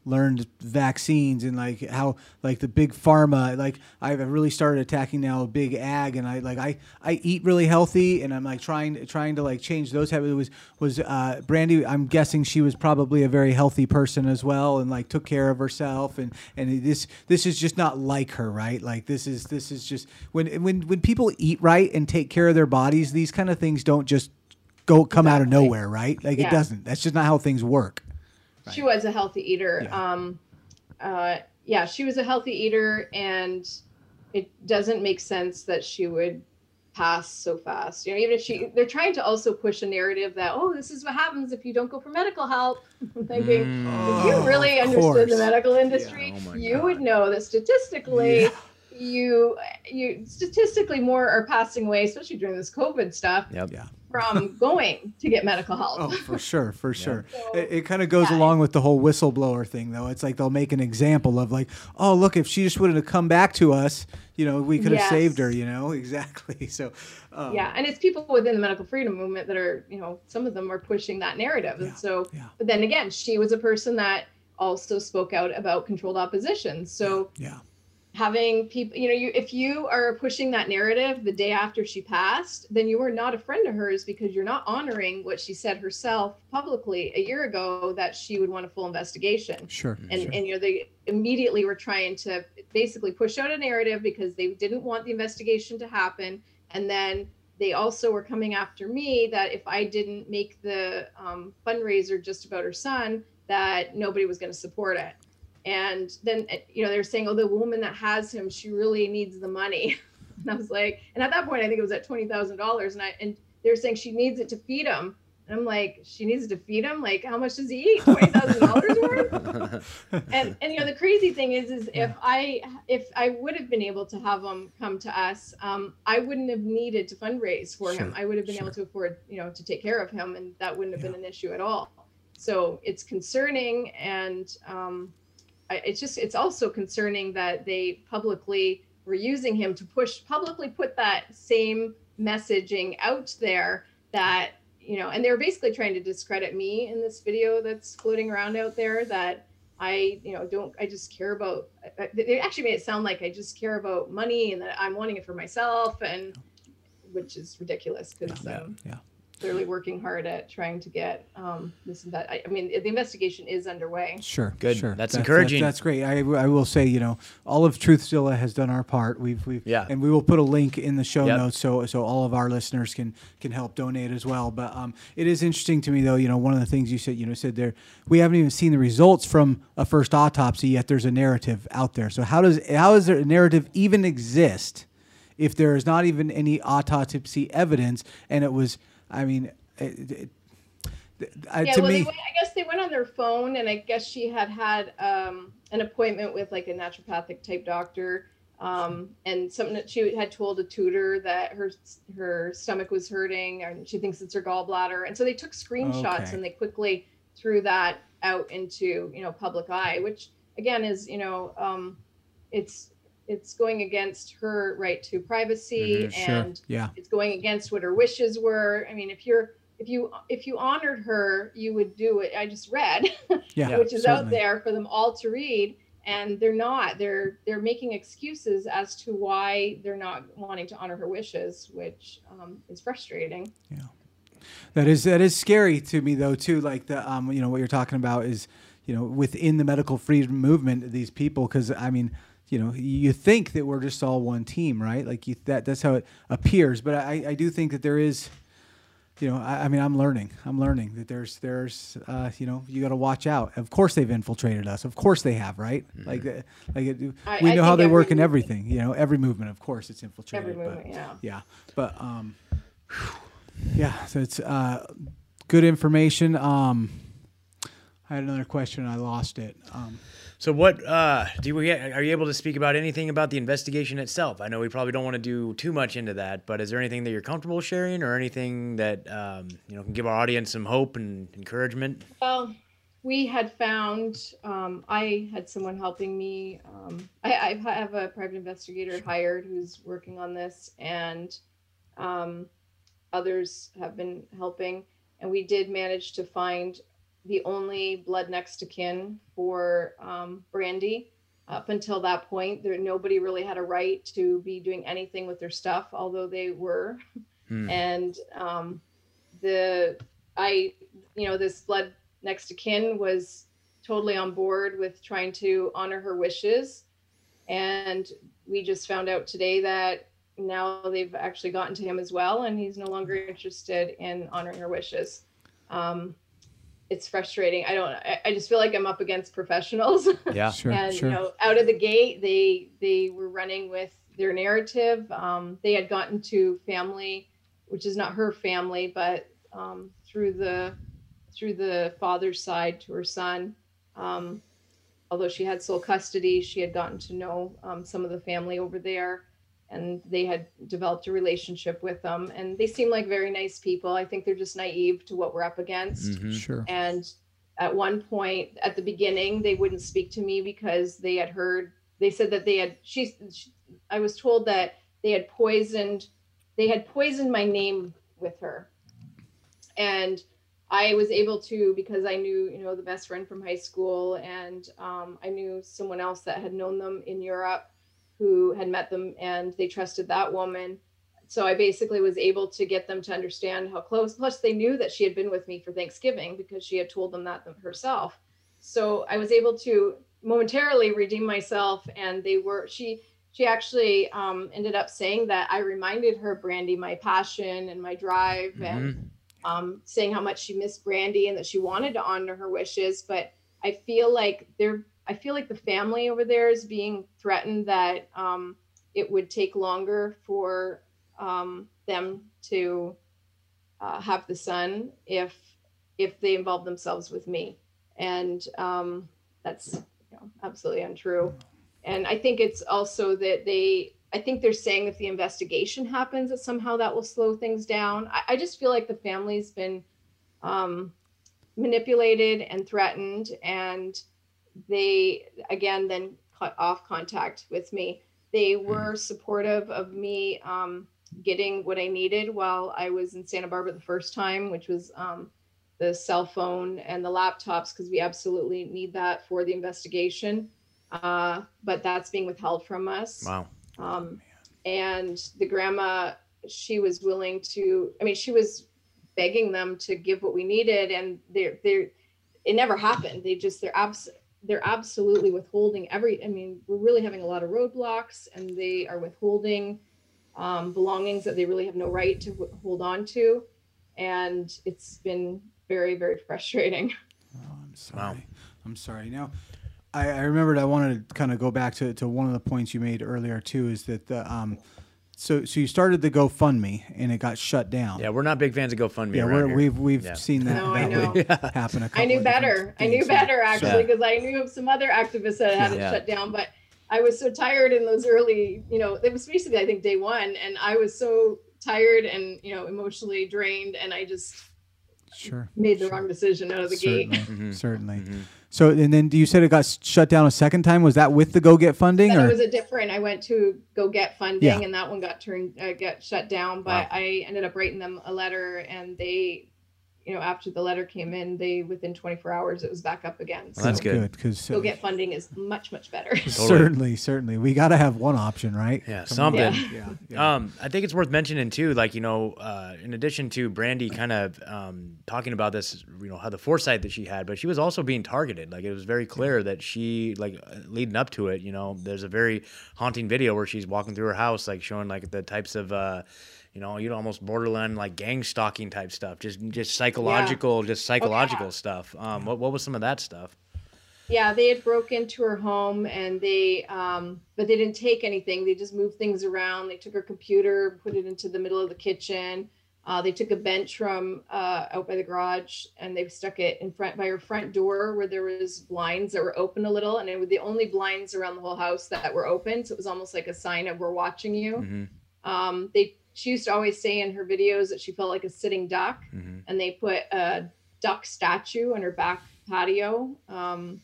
learned vaccines and like how like the big pharma, like I've really started attacking now big ag, and I like I I eat really healthy, and I'm like trying trying to like change those habits. It was was uh, Brandy? I'm guessing she was probably a very healthy person as well, and like took care of herself, and and this this is just not like her, right? Like this is this is just when when when people eat right and take care of their bodies, these kind of things don't just go come out of nowhere, right? Like it doesn't. That's just not how things work. She was a healthy eater. Yeah. Um, uh, yeah, she was a healthy eater, and it doesn't make sense that she would pass so fast. You know, even if she, they're trying to also push a narrative that, oh, this is what happens if you don't go for medical help. I'm thinking, Mm. if you Oh, really understood the medical industry, Oh you God. would know that statistically, Yeah. You you statistically more are passing away, especially during this COVID stuff, Yep. Yeah. from going to get medical help. Oh, for sure, for sure. So, It, it kind of goes yeah. along with the whole whistleblower thing, though. It's like they'll make an example of like, oh, look, if she just would have come back to us, you know, we could have Yes. saved her. You know, exactly. So, um, yeah and it's people within the medical freedom movement that are you know some of them are pushing that narrative Yeah, and so yeah. but then again she was a person that also spoke out about controlled opposition so yeah, having people you know you if you are pushing that narrative the day after she passed then you are not a friend of hers because you're not honoring what she said herself publicly a year ago that she would want a full investigation sure. and sure. and you know they immediately were trying to basically push out a narrative because they didn't want the investigation to happen and then they also were coming after me that if i didn't make the um, fundraiser just about her son that nobody was going to support it and then uh, you know they're saying oh the woman that has him she really needs the money. And i was like and at that point i think it was at $20000 and i and they're saying she needs it to feed him. And i'm like she needs it to feed him? Like how much does he eat? $20000 worth? And and you know the crazy thing is is if i if i would have been able to have him come to us um i wouldn't have needed to fundraise for him. I would have been sure. able to afford you know to take care of him and that wouldn't have Yeah. been an issue at all. So it's concerning and um it's just it's also concerning that they publicly were using him to push publicly put that same messaging out there that you know and they were basically trying to discredit me in this video that's floating around out there that i you know don't i just care about they actually made it sound like i just care about money and that i'm wanting it for myself and which is ridiculous because Yeah, um, yeah. Clearly working hard at trying to get um this and that I, I mean the investigation is underway Sure, Good. Sure, That's encouraging. That's, great. I, I will say, you know, all of Truthzilla has done our part. We've we've Yeah. and we will put a link in the show Yep. notes so so all of our listeners can can help donate as well. But um, it is interesting to me though. You know, one of the things you said, you know, said there we haven't even seen the results from a first autopsy yet. There's a narrative out there. So how does how does there a narrative even exist if there is not even any autopsy evidence? And it was, I mean. It, it, I, yeah to well me, went, i guess they went on their phone and i guess she had had um an appointment with like a naturopathic type doctor um and something that she had told a tutor that her her stomach was hurting and she thinks it's her gallbladder and so they took screenshots Okay. and they quickly threw that out into you know public eye which again is you know um it's it's going against her right to privacy Mhm, sure, and yeah. it's going against what her wishes were. I mean if you're if you if you honored her you would do it i just read Yeah, which is out there for them all to read and they're not. They're they're making excuses as to why they're not wanting to honor her wishes which um, is frustrating. Yeah, That is that is scary to me though too. Like the um you know what you're talking about is you know within the medical freedom movement these people because I mean you know you think that we're just all one team right? Like you that that's how it appears. But I I do think that there is you know I, I mean I'm learning. I'm learning that there's there's uh you know you got to watch out. Of course they've infiltrated us. Of course they have right? Like uh, like it, I- we I know how they work in everything you know every movement of course it's infiltrated every but- movement yeah. yeah. But um yeah so it's uh good information. Um I had another question I lost it. Um, So what uh, do we are you able to speak about anything about the investigation itself? I know we probably don't want to do too much into that, but is there anything that you're comfortable sharing, or anything that um, you know can give our audience some hope and encouragement? Well, we had found, um, I had someone helping me. Um, I, I have a private investigator hired who's working on this, and um, others have been helping. And we did manage to find the only blood next to kin for um, Brandy. Up until that point, there nobody really had a right to be doing anything with their stuff, although they were. Hmm. And um, the I, you know, this blood next to kin was totally on board with trying to honor her wishes. And we just found out today that now they've actually gotten to him as well, and he's no longer interested in honoring her wishes. Um, it's frustrating. I don't. I, I just feel like I'm up against professionals. Yeah. sure, and sure. you know, out of the gate, they they were running with their narrative. Um, they had gotten to family, which is not her family, but um, through the through the father's side to her son. Um, although she had sole custody, she had gotten to know um, some of the family over there, and they had developed a relationship with them. And they seem like very nice people. I think they're just naive to what we're up against. Mhm. Sure. And at one point at the beginning, they wouldn't speak to me because they had heard, they said that they had, she's, she, I was told that they had poisoned, they had poisoned my name with her. And I was able to, because I knew, you know, the best friend from high school and um, I knew someone else that had known them in Europe who had met them and they trusted that woman so I basically was able to get them to understand how close. Plus, they knew that she had been with me for Thanksgiving because she had told them that herself. So I was able to momentarily redeem myself, and they were she she actually um, ended up saying that I reminded her Brandy my passion and my drive, and um, saying how much she missed Brandy and that she wanted to honor her wishes. But I feel like they're I feel like the family over there is being threatened that um, it would take longer for um, them to uh, have the son if if they involve themselves with me. And um, that's you know, absolutely untrue. And i think it's also that they i think they're saying if the investigation happens that somehow that will slow things down. I, I just feel like the family's been um, manipulated and threatened and they again then cut off contact with me they were supportive of me um, getting what I needed while I was in Santa Barbara the first time, which was um, the cell phone and the laptops, because we absolutely need that for the investigation. Uh, but that's being withheld from us. Wow. Um, and the grandma, she was willing to, I mean, she was begging them to give what we needed, and they're, they're, it never happened. They just, they're abs, they're absolutely withholding every, I mean, we're really having a lot of roadblocks, and they are withholding um, belongings that they really have no right to w- hold on to. And it's been very, very frustrating. Oh, I'm sorry. I'm sorry. Now, I, I remembered I wanted to kind of go back to, to one of the points you made earlier too. Is that the um, so so you started the GoFundMe and it got shut down. Yeah, we're not big fans of GoFundMe. Yeah, we're, here. we've we've Yeah. seen that, No, I that would happen. A couple I knew of better. I knew better actually Yeah. because I knew of some other activists that had it shut down. But I was so tired in those early, you know, it was basically I think day one, and I was so tired and you know emotionally drained, and I just Sure. made the wrong decision out of the gate. Certainly. Mhm. Certainly. Mhm. So and then you said it got shut down a second time. Was that with the Go Get funding or? it was a different. I went to go get funding, Yeah. and that one got turned, uh, got shut down. But Wow. I ended up writing them a letter, and they, you know, after the letter came in, they within 24 hours it was back up again. So Well, that's good. because go get funding is much much better. certainly, certainly, we got to have one option, right? Yeah, Come something. Yeah. Yeah. yeah. Um, I think it's worth mentioning too, like you know, uh, in addition to Brandy kind of um, talking about this, you know, how the foresight that she had, but she was also being targeted. Like it was very clear that she, like uh, leading up to it, you know, there's a very haunting video where she's walking through her house, like showing like the types of. Uh, you know, you know, almost borderline like gang stalking type stuff, just just psychological, just psychological stuff. Um, what what was some of that stuff? yeah, they had broke into her home, and they, um, but they didn't take anything. They just moved things around. They took her computer, put it into the middle of the kitchen. Uh, they took a bench from uh, out by the garage and they stuck it in front by her front door where there was blinds that were open a little, and it was the only blinds around the whole house that were open. So it was almost like a sign of "We're watching you." Mm-hmm. Um, they she used to always say in her videos that she felt like a sitting duck, Mm-hmm. and they put a duck statue on her back patio. Um,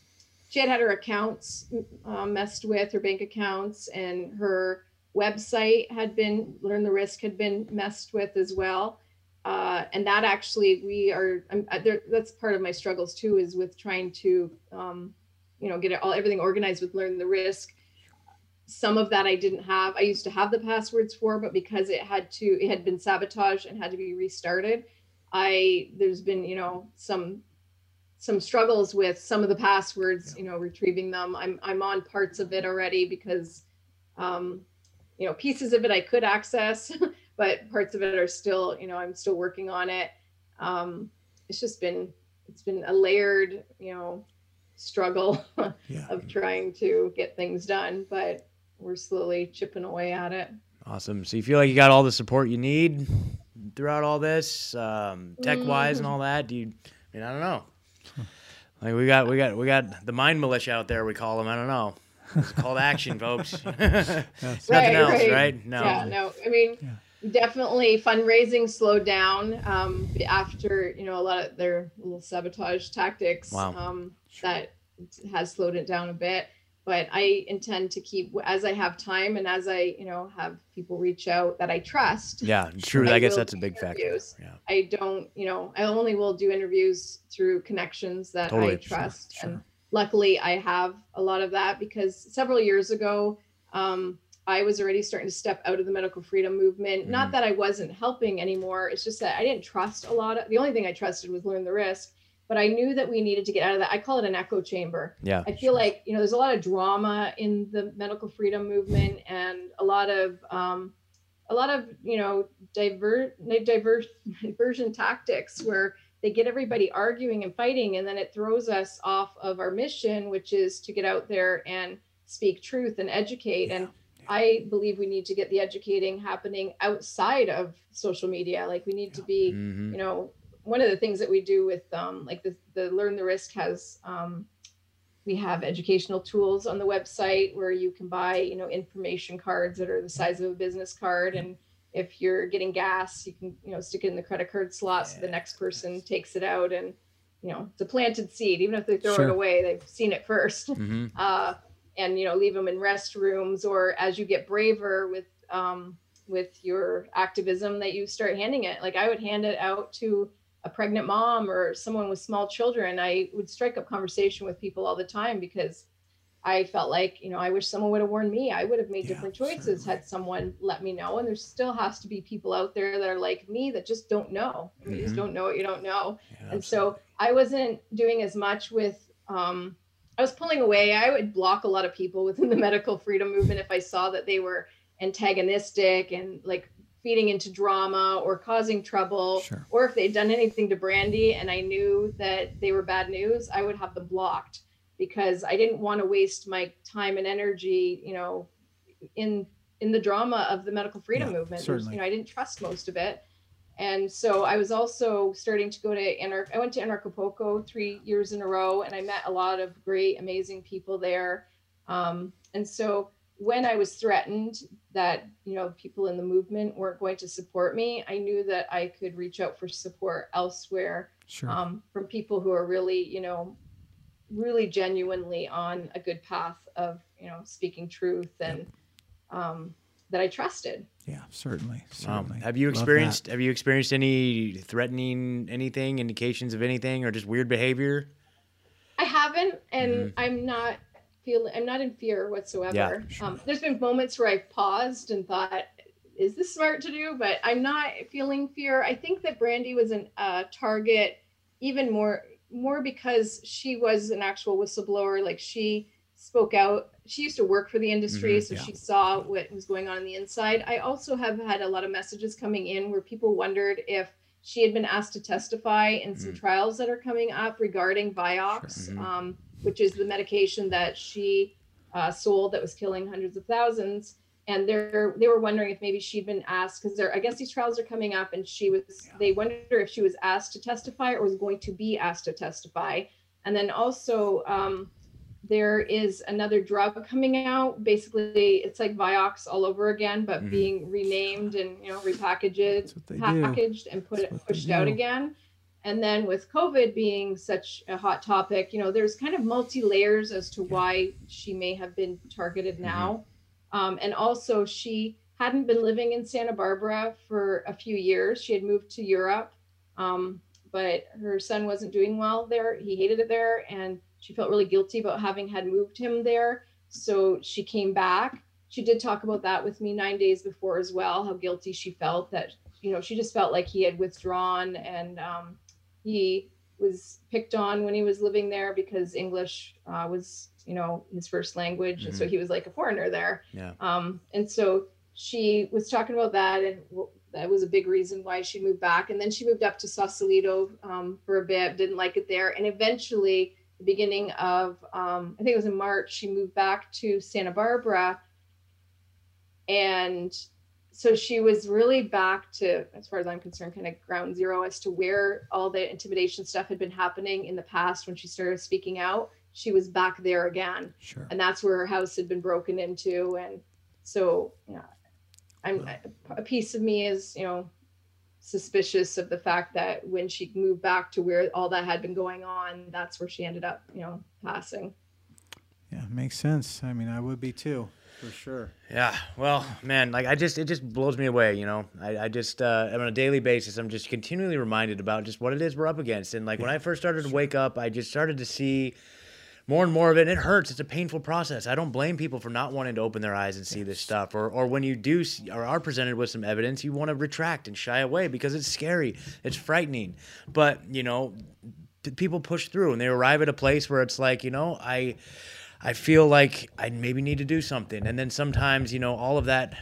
she had had her accounts uh, messed with, her bank accounts, and her website had been learn the risk had been messed with as well. Uh, and that actually we are I'm, uh, there, that's part of my struggles too is with trying to um, you know get it all everything organized with learn the risk some of that I didn't have. I used to have the passwords for, but because it had to, it had been sabotaged and had to be restarted. I there's been you know some some struggles with some of the passwords, you know, retrieving them. I'm I'm on parts of it already because, um, you know, pieces of it I could access, but parts of it are still, you know, I'm still working on it. Um, it's just been it's been a layered, you know, struggle Yeah. of trying to get things done, but we're slowly chipping away at it. Awesome. So you feel like you got all the support you need throughout all this, um, tech wise and all that? Do you? I mean, I don't know. Like we got, we got, we got the mind militia out there. We call them. I don't know. It's called action, folks. Nothing Right, else, right. right? No. Yeah, no. I mean, definitely fundraising slowed down um, after you know a lot of their little sabotage tactics. Wow. Um, That has slowed it down a bit. But I intend to keep as I have time and as I you know have people reach out that I trust. Yeah, true. I I guess that's a big factor. Yeah. I don't, you know, I only will do interviews through connections that Totally. I trust. Sure, And luckily I have a lot of that because several years ago, um, I was already starting to step out of the medical freedom movement. Mm-hmm. Not that I wasn't helping anymore. It's just that I didn't trust a lot of the only thing I trusted was learn the risk. But I knew that we needed to get out of that. I call it an echo chamber. Yeah. I feel like you know there's a lot of drama in the medical freedom movement and a lot of um, a lot of you know divert divert diversion tactics where they get everybody arguing and fighting and then it throws us off of our mission which is to get out there and speak truth and educate and I believe we need to get the educating happening outside of social media like we need to be hmm you know one of the things that we do with um, like the, the learn the risk has um, we have educational tools on the website where you can buy you know information cards that are the size of a business card. And if you're getting gas you can you know stick it in the credit card slot so the next person takes it out and you know it's a planted seed. Even if they throw Sure. it away they've seen it first. Hmm uh, and you know leave them in restrooms or as you get braver with um, with your activism that you start handing it. Like i would hand it out to a pregnant mom or someone with small children i would strike up conversation with people all the time because i felt like you know i wish someone would have warned me i would have made Yeah, different choices certainly. had someone let me know and there still has to be people out there that are like me that just don't know I mean, you just Mhm. don't know what you don't know Yeah, and so I wasn't doing as much with um I was pulling away. I would block a lot of people within the medical freedom movement if I saw that they were antagonistic and like feeding into drama or causing trouble Sure. or if they'd done anything to Brandy and I knew that they were bad news, I would have them blocked because I didn't want to waste my time and energy, you know, in in the drama of the medical freedom Yeah, movement. Certainly. You know, I didn't trust most of it. And so I was also starting to go to Anar- I went to Anarchapulco three years in a row, and I met a lot of great, amazing people there. Um, and so when I was threatened that you know people in the movement weren't going to support me, I knew that I could reach out for support elsewhere Sure. um, from people who are really, you know, really genuinely on a good path of, you know, speaking truth and um, that I trusted. yeah, certainly. Um, Certainly. have you experienced Have you experienced any threatening anything, indications of anything, or just weird behavior? I haven't, and Mhm. I'm not feeling, I'm not in fear whatsoever. Yeah, sure. um, there's been moments where I've paused and thought, is this smart to do? But I'm not feeling fear. I think that Brandy was a uh, target even more, more because she was an actual whistleblower. Like she spoke out. She used to work for the industry, Mhm, so yeah. she saw what was going on on the inside. I also have had a lot of messages coming in where people wondered if she had been asked to testify in some Mm. trials that are coming up regarding Vioxx, Sure. Mhm. um, which is the medication that she uh, sold that was killing hundreds of thousands. and they're they were wondering if maybe she'd been asked because they're I guess these trials are coming up, and she was yeah. they wonder if she was asked to testify or was going to be asked to testify, and then also. Um, there is another drug coming out. Basically, it's like Vioxx all over again, but mm-hmm. being renamed and you know repackaged, packaged, do. and put it pushed out again. And then with COVID being such a hot topic, you know, there's kind of multi layers as to why she may have been targeted mm-hmm. now. Mm-hmm. Um, and also, she hadn't been living in Santa Barbara for a few years. She had moved to Europe, um, but her son wasn't doing well there. He hated it there, and she felt really guilty about having had moved him there. So she came back. She did talk about that with me nine days before as well, how guilty she felt that, you know, she just felt like he had withdrawn and um, he was picked on when he was living there because English uh, was, you know, his first language. Mm-hmm. And so mm-hmm. he was like a foreigner there. Yeah. Um, and so she was talking about that and that was a big reason why she moved back. And then she moved up to Sausalito um, for a bit, didn't like it there. And eventually the beginning of um, I think it was in March. She moved back to Santa Barbara, and so she was really back to, as far as I'm concerned, kind of ground zero as to where all the intimidation stuff had been happening in the past when she started speaking out. She was back there again, sure. and that's where her house had been broken into, and so yeah, I'm a piece of me is you know suspicious of the fact that when she moved back to where all that had been going on, that's where she ended up, you know, passing. Yeah, makes sense. I mean, I would be too, for sure. Yeah. Well, man, like I just, it just blows me away. You know, I, I just, uh, on a daily basis, I'm just continually reminded about just what it is we're up against. And like yeah, when I first started to wake up, I just started to see more and more of it. And it hurts. It's a painful process. I don't blame people for not wanting to open their eyes and see yes. this stuff. Or, or when you do see, or are presented with some evidence, you want to retract and shy away because it's scary. It's frightening. But you know, people push through and they arrive at a place where it's like, you know, I. I feel like I maybe need to do something. And then sometimes, you know, all of that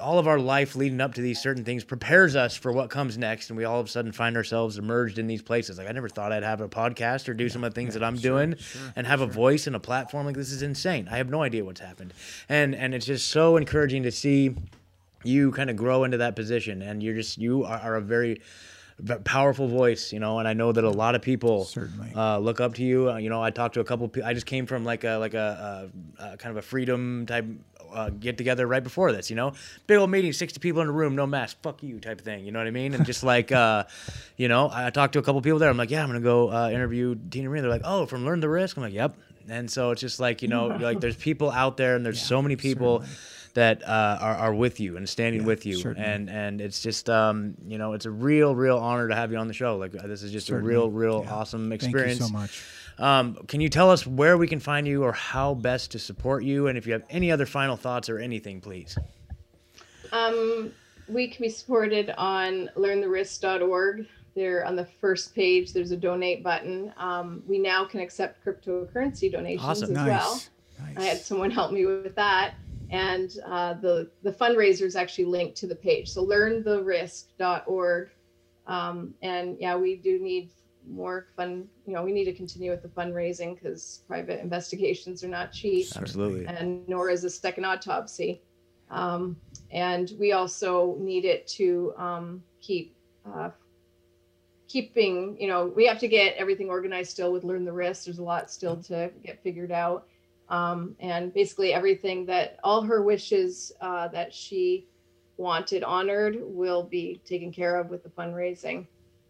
all of our life leading up to these certain things prepares us for what comes next, and we all of a sudden find ourselves emerged in these places. Like I never thought I'd have a podcast or do yeah, some of the things yeah, that I'm sure, doing, sure, and have sure. a voice and a platform. Like this is insane. I have no idea what's happened, and and it's just so encouraging to see you kind of grow into that position, and you're just you are, are a very powerful voice, you know, and I know that a lot of people certainly uh, look up to you. Uh, you know, I talked to a couple. I just came from like a like a, a, a kind of a freedom type uh, get together right before this, you know, big old meeting, 60 people in a room, no mask, fuck you type of thing. You know what I mean? And just like, uh, you know, I talked to a couple people there. I'm like, yeah, I'm going to go uh, interview Tina Marie. They're like, oh, from Learn the Risk. I'm like, yep. And so it's just like, you know, like there's people out there and there's yeah, so many people certainly. That uh, are, are with you and standing yeah, with you. Certainly. And, and it's just, um, you know, it's a real, real honor to have you on the show. Like this is just certainly. a real, real yeah. awesome experience. Thank you so much. Um, can you tell us where we can find you or how best to support you? And if you have any other final thoughts or anything, please. Um, we can be supported on learntherisk.org. There on the first page, there's a donate button. Um, we now can accept cryptocurrency donations awesome. as nice. well. Nice. I had someone help me with that. And uh, the, the fundraiser is actually linked to the page. So learntherisk.org. Um, and yeah, we do need more fun you know we need to continue with the fundraising because private investigations are not cheap. Absolutely. And nor is a second autopsy. Um, and we also need it to um, keep uh, keeping you know we have to get everything organized still with learn the risk. There's a lot still to get figured out um, and basically everything that all her wishes uh, that she wanted honored will be taken care of with the fundraising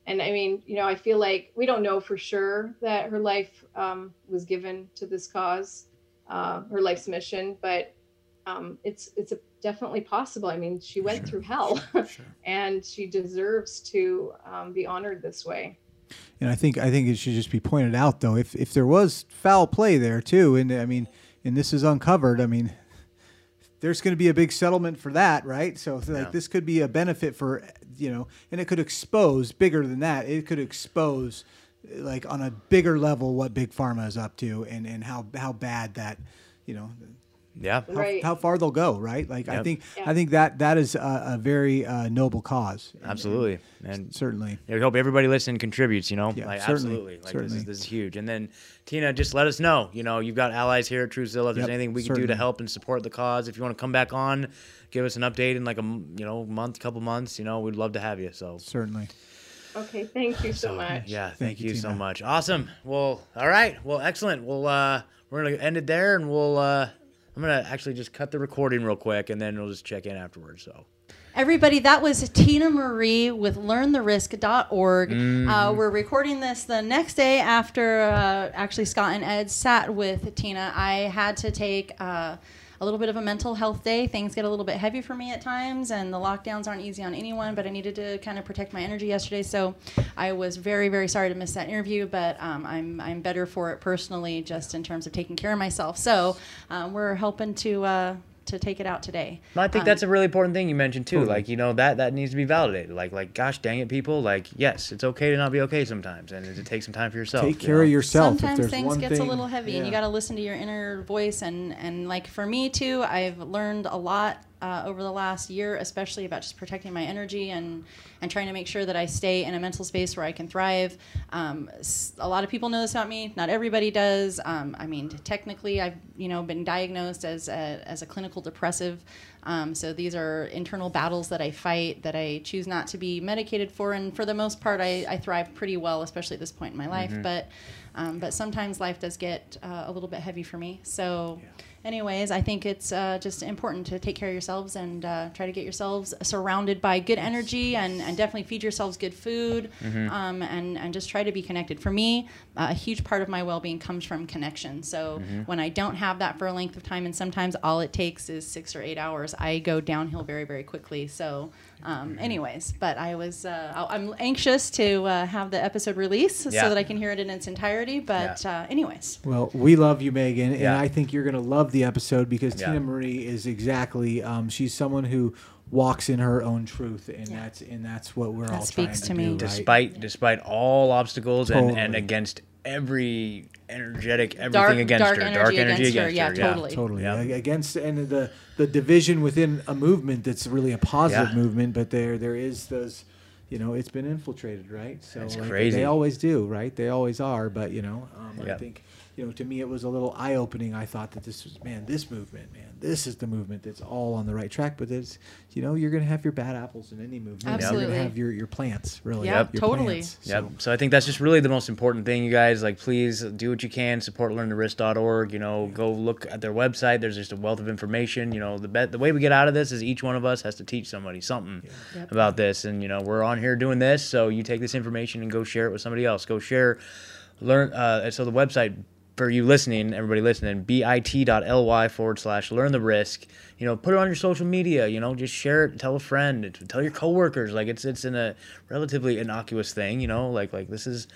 and I mean, you know, I feel like we don't know for sure that her life um, was given to this cause, uh, her life's mission, but um, it's it's a, definitely possible. I mean, she went sure, through hell, sure, sure. and she deserves to um, be honored this way. And I think I think it should just be pointed out, though, if if there was foul play there too, and I mean, and this is uncovered, I mean, there's going to be a big settlement for that, right? So like yeah. this could be a benefit for you know, and it could expose bigger than that. It could expose like on a bigger level what big pharma is up to and and how how bad that you know Yeah. how, Right. how far they'll go, right? Like I think Yeah. I think that that is a, a very uh, noble cause. Absolutely. And Certainly. I hope everybody listening contributes, you know? Yeah, like certainly, absolutely. Like this is this is huge. And then Tina, just let us know. You know, you've got allies here at Truezilla. If there's Yep, anything we can do to help and support the cause. If you want to come back on, give us an update in like a you know, month, couple months, you know, we'd love to have you. So Certainly. Okay, thank you so much. yeah, thank, Thank you, you, so much. Awesome. Well, all right. Well, excellent. Well, uh, we're gonna end it there, and we'll. Uh, I'm gonna actually just cut the recording real quick, and then we'll just check in afterwards. So. Everybody, that was Tina Marie with learntherisk.org. Uh, we're recording this the next day after uh, actually Scott and Ed sat with Tina. I had to take uh, a little bit of a mental health day. Things get a little bit heavy for me at times, and the lockdowns aren't easy on anyone, but I needed to kind of protect my energy yesterday. So I was very, very sorry to miss that interview, but um, I'm, I'm better for it personally, just in terms of taking care of myself. So um, we're helping to. Uh, to take it out today. I think Um, that's a really important thing you mentioned too. Like you know that that needs to be validated. Like like gosh dang it, people. Like yes, it's okay to not be okay sometimes, and to take some time for yourself. Take you care know? of yourself. Sometimes there's things one gets thing, a little heavy, and you got to listen to your inner voice. And and like for me too, I've learned a lot uh, over the last year, especially about just protecting my energy and and trying to make sure that I stay in a mental space where I can thrive. Um, a lot of people know this about me. Not everybody does. Um, I mean, technically, I've you know been diagnosed as a, as a clinical depressive. Um, so these are internal battles that I fight that I choose not to be medicated for, and for the most part, I, I thrive pretty well, especially at this point in my life. But um, but sometimes life does get uh, a little bit heavy for me. So, anyways, I think it's uh, just important to take care of yourselves and uh, try to get yourselves surrounded by good energy and, and definitely feed yourselves good food um, and, and just try to be connected. For me, uh, a huge part of my well being comes from connection. So, when I don't have that for a length of time, and sometimes all it takes is six or eight hours, I go downhill very, very quickly. So, um, anyways, but I was uh, I- I'm anxious to uh, have the episode release Yeah. so that I can hear it in its entirety. But Yeah. uh, anyways, Well, we love you, Megan, and I think you're going to love the episode because Yeah. Tina Marie is exactly um, she's someone who walks in her own truth, and that's and that's what we're That all speaks trying to to me. do. right? Despite despite all obstacles and, and against every energetic everything Dark- against dark her, energy dark energy against her, against yeah, her. totally. totally Yeah. Against and the the division within a movement that's really a positive Yeah. movement, but there there is those. You know, it's been infiltrated, right? So That's like, crazy. They always do, right? They always are. But you know, um, I think you know, to me, it was a little eye opening. I thought that this was, man, this movement, man, this is the movement that's all on the right track. But it's, you know, you're going to have your bad apples in any movement. Absolutely. You're going to have your, your plants, really. Yeah, your totally. plants. Yep. So, So I think that's just really the most important thing, you guys. Like, please do what you can. Support learntherisk.org. You know, go look at their website. There's just a wealth of information. You know, the bet the way we get out of this is each one of us has to teach somebody something Yep. about this. And you know, we're on here doing this, so you take this information and go share it with somebody else. Go share, learn. Uh, so the website for you listening, everybody listening, bit.ly forward slash learn the risk. You know, put it on your social media. You know, just share it. Tell a friend. Tell your coworkers. Like it's it's in a relatively innocuous thing. You know, like like this is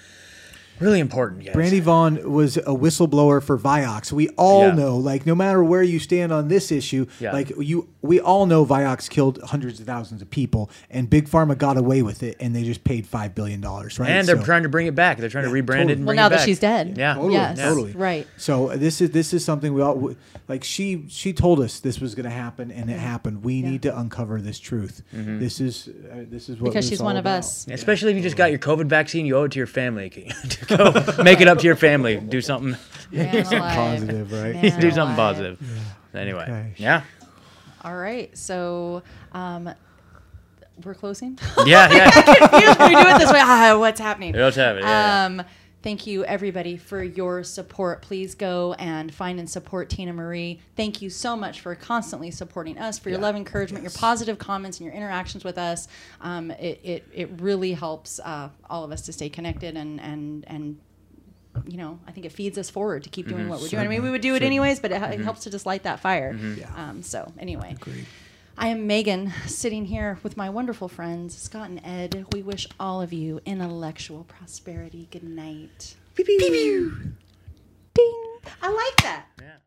really important. Guys. Brandy Vaughan was a whistleblower for Vioxx. We all Yeah. know, like, no matter where you stand on this issue, Yeah. like you, we all know Vioxx killed hundreds of thousands of people, and Big Pharma got away with it, and they just paid five billion dollars, right? and they're So- trying to bring it back. They're trying to Yeah, rebrand it. totally. And well, bring now it that she's dead. Yeah. Totally, Yes, totally. right. So this is this is something we all like. She she told us this was going to happen, and it happened. We need to uncover this truth. Mm-hmm. This is uh, this is what Because she's all one of about. us. Especially if you just got your COVID vaccine, you owe it to your family. to go make it up to your family. Do something. Man positive, right? Man do something alive. positive. Anyway, Okay. yeah, All right. So, um, we're closing. yeah, yeah. Confused when we do it this way. Ah, what's happening? Let's have it. Yeah, yeah. Thank you, everybody, for your support. Please go and find and support Tina Marie. Thank you so much for constantly supporting us, for your Yeah. love, encouragement, your positive comments, and your interactions with us. Um, it, it, it really helps uh, all of us to stay connected and, and, and you know, I think it feeds us forward to keep doing what we're doing. I mean, we would do it Certainly. anyways, but it, it helps to just light that fire. Yeah. Um, so, anyway. Agreed. I am Megan, sitting here with my wonderful friends, Scott and Ed. We wish all of you intellectual prosperity. Good night. Ding. I like that. yeah.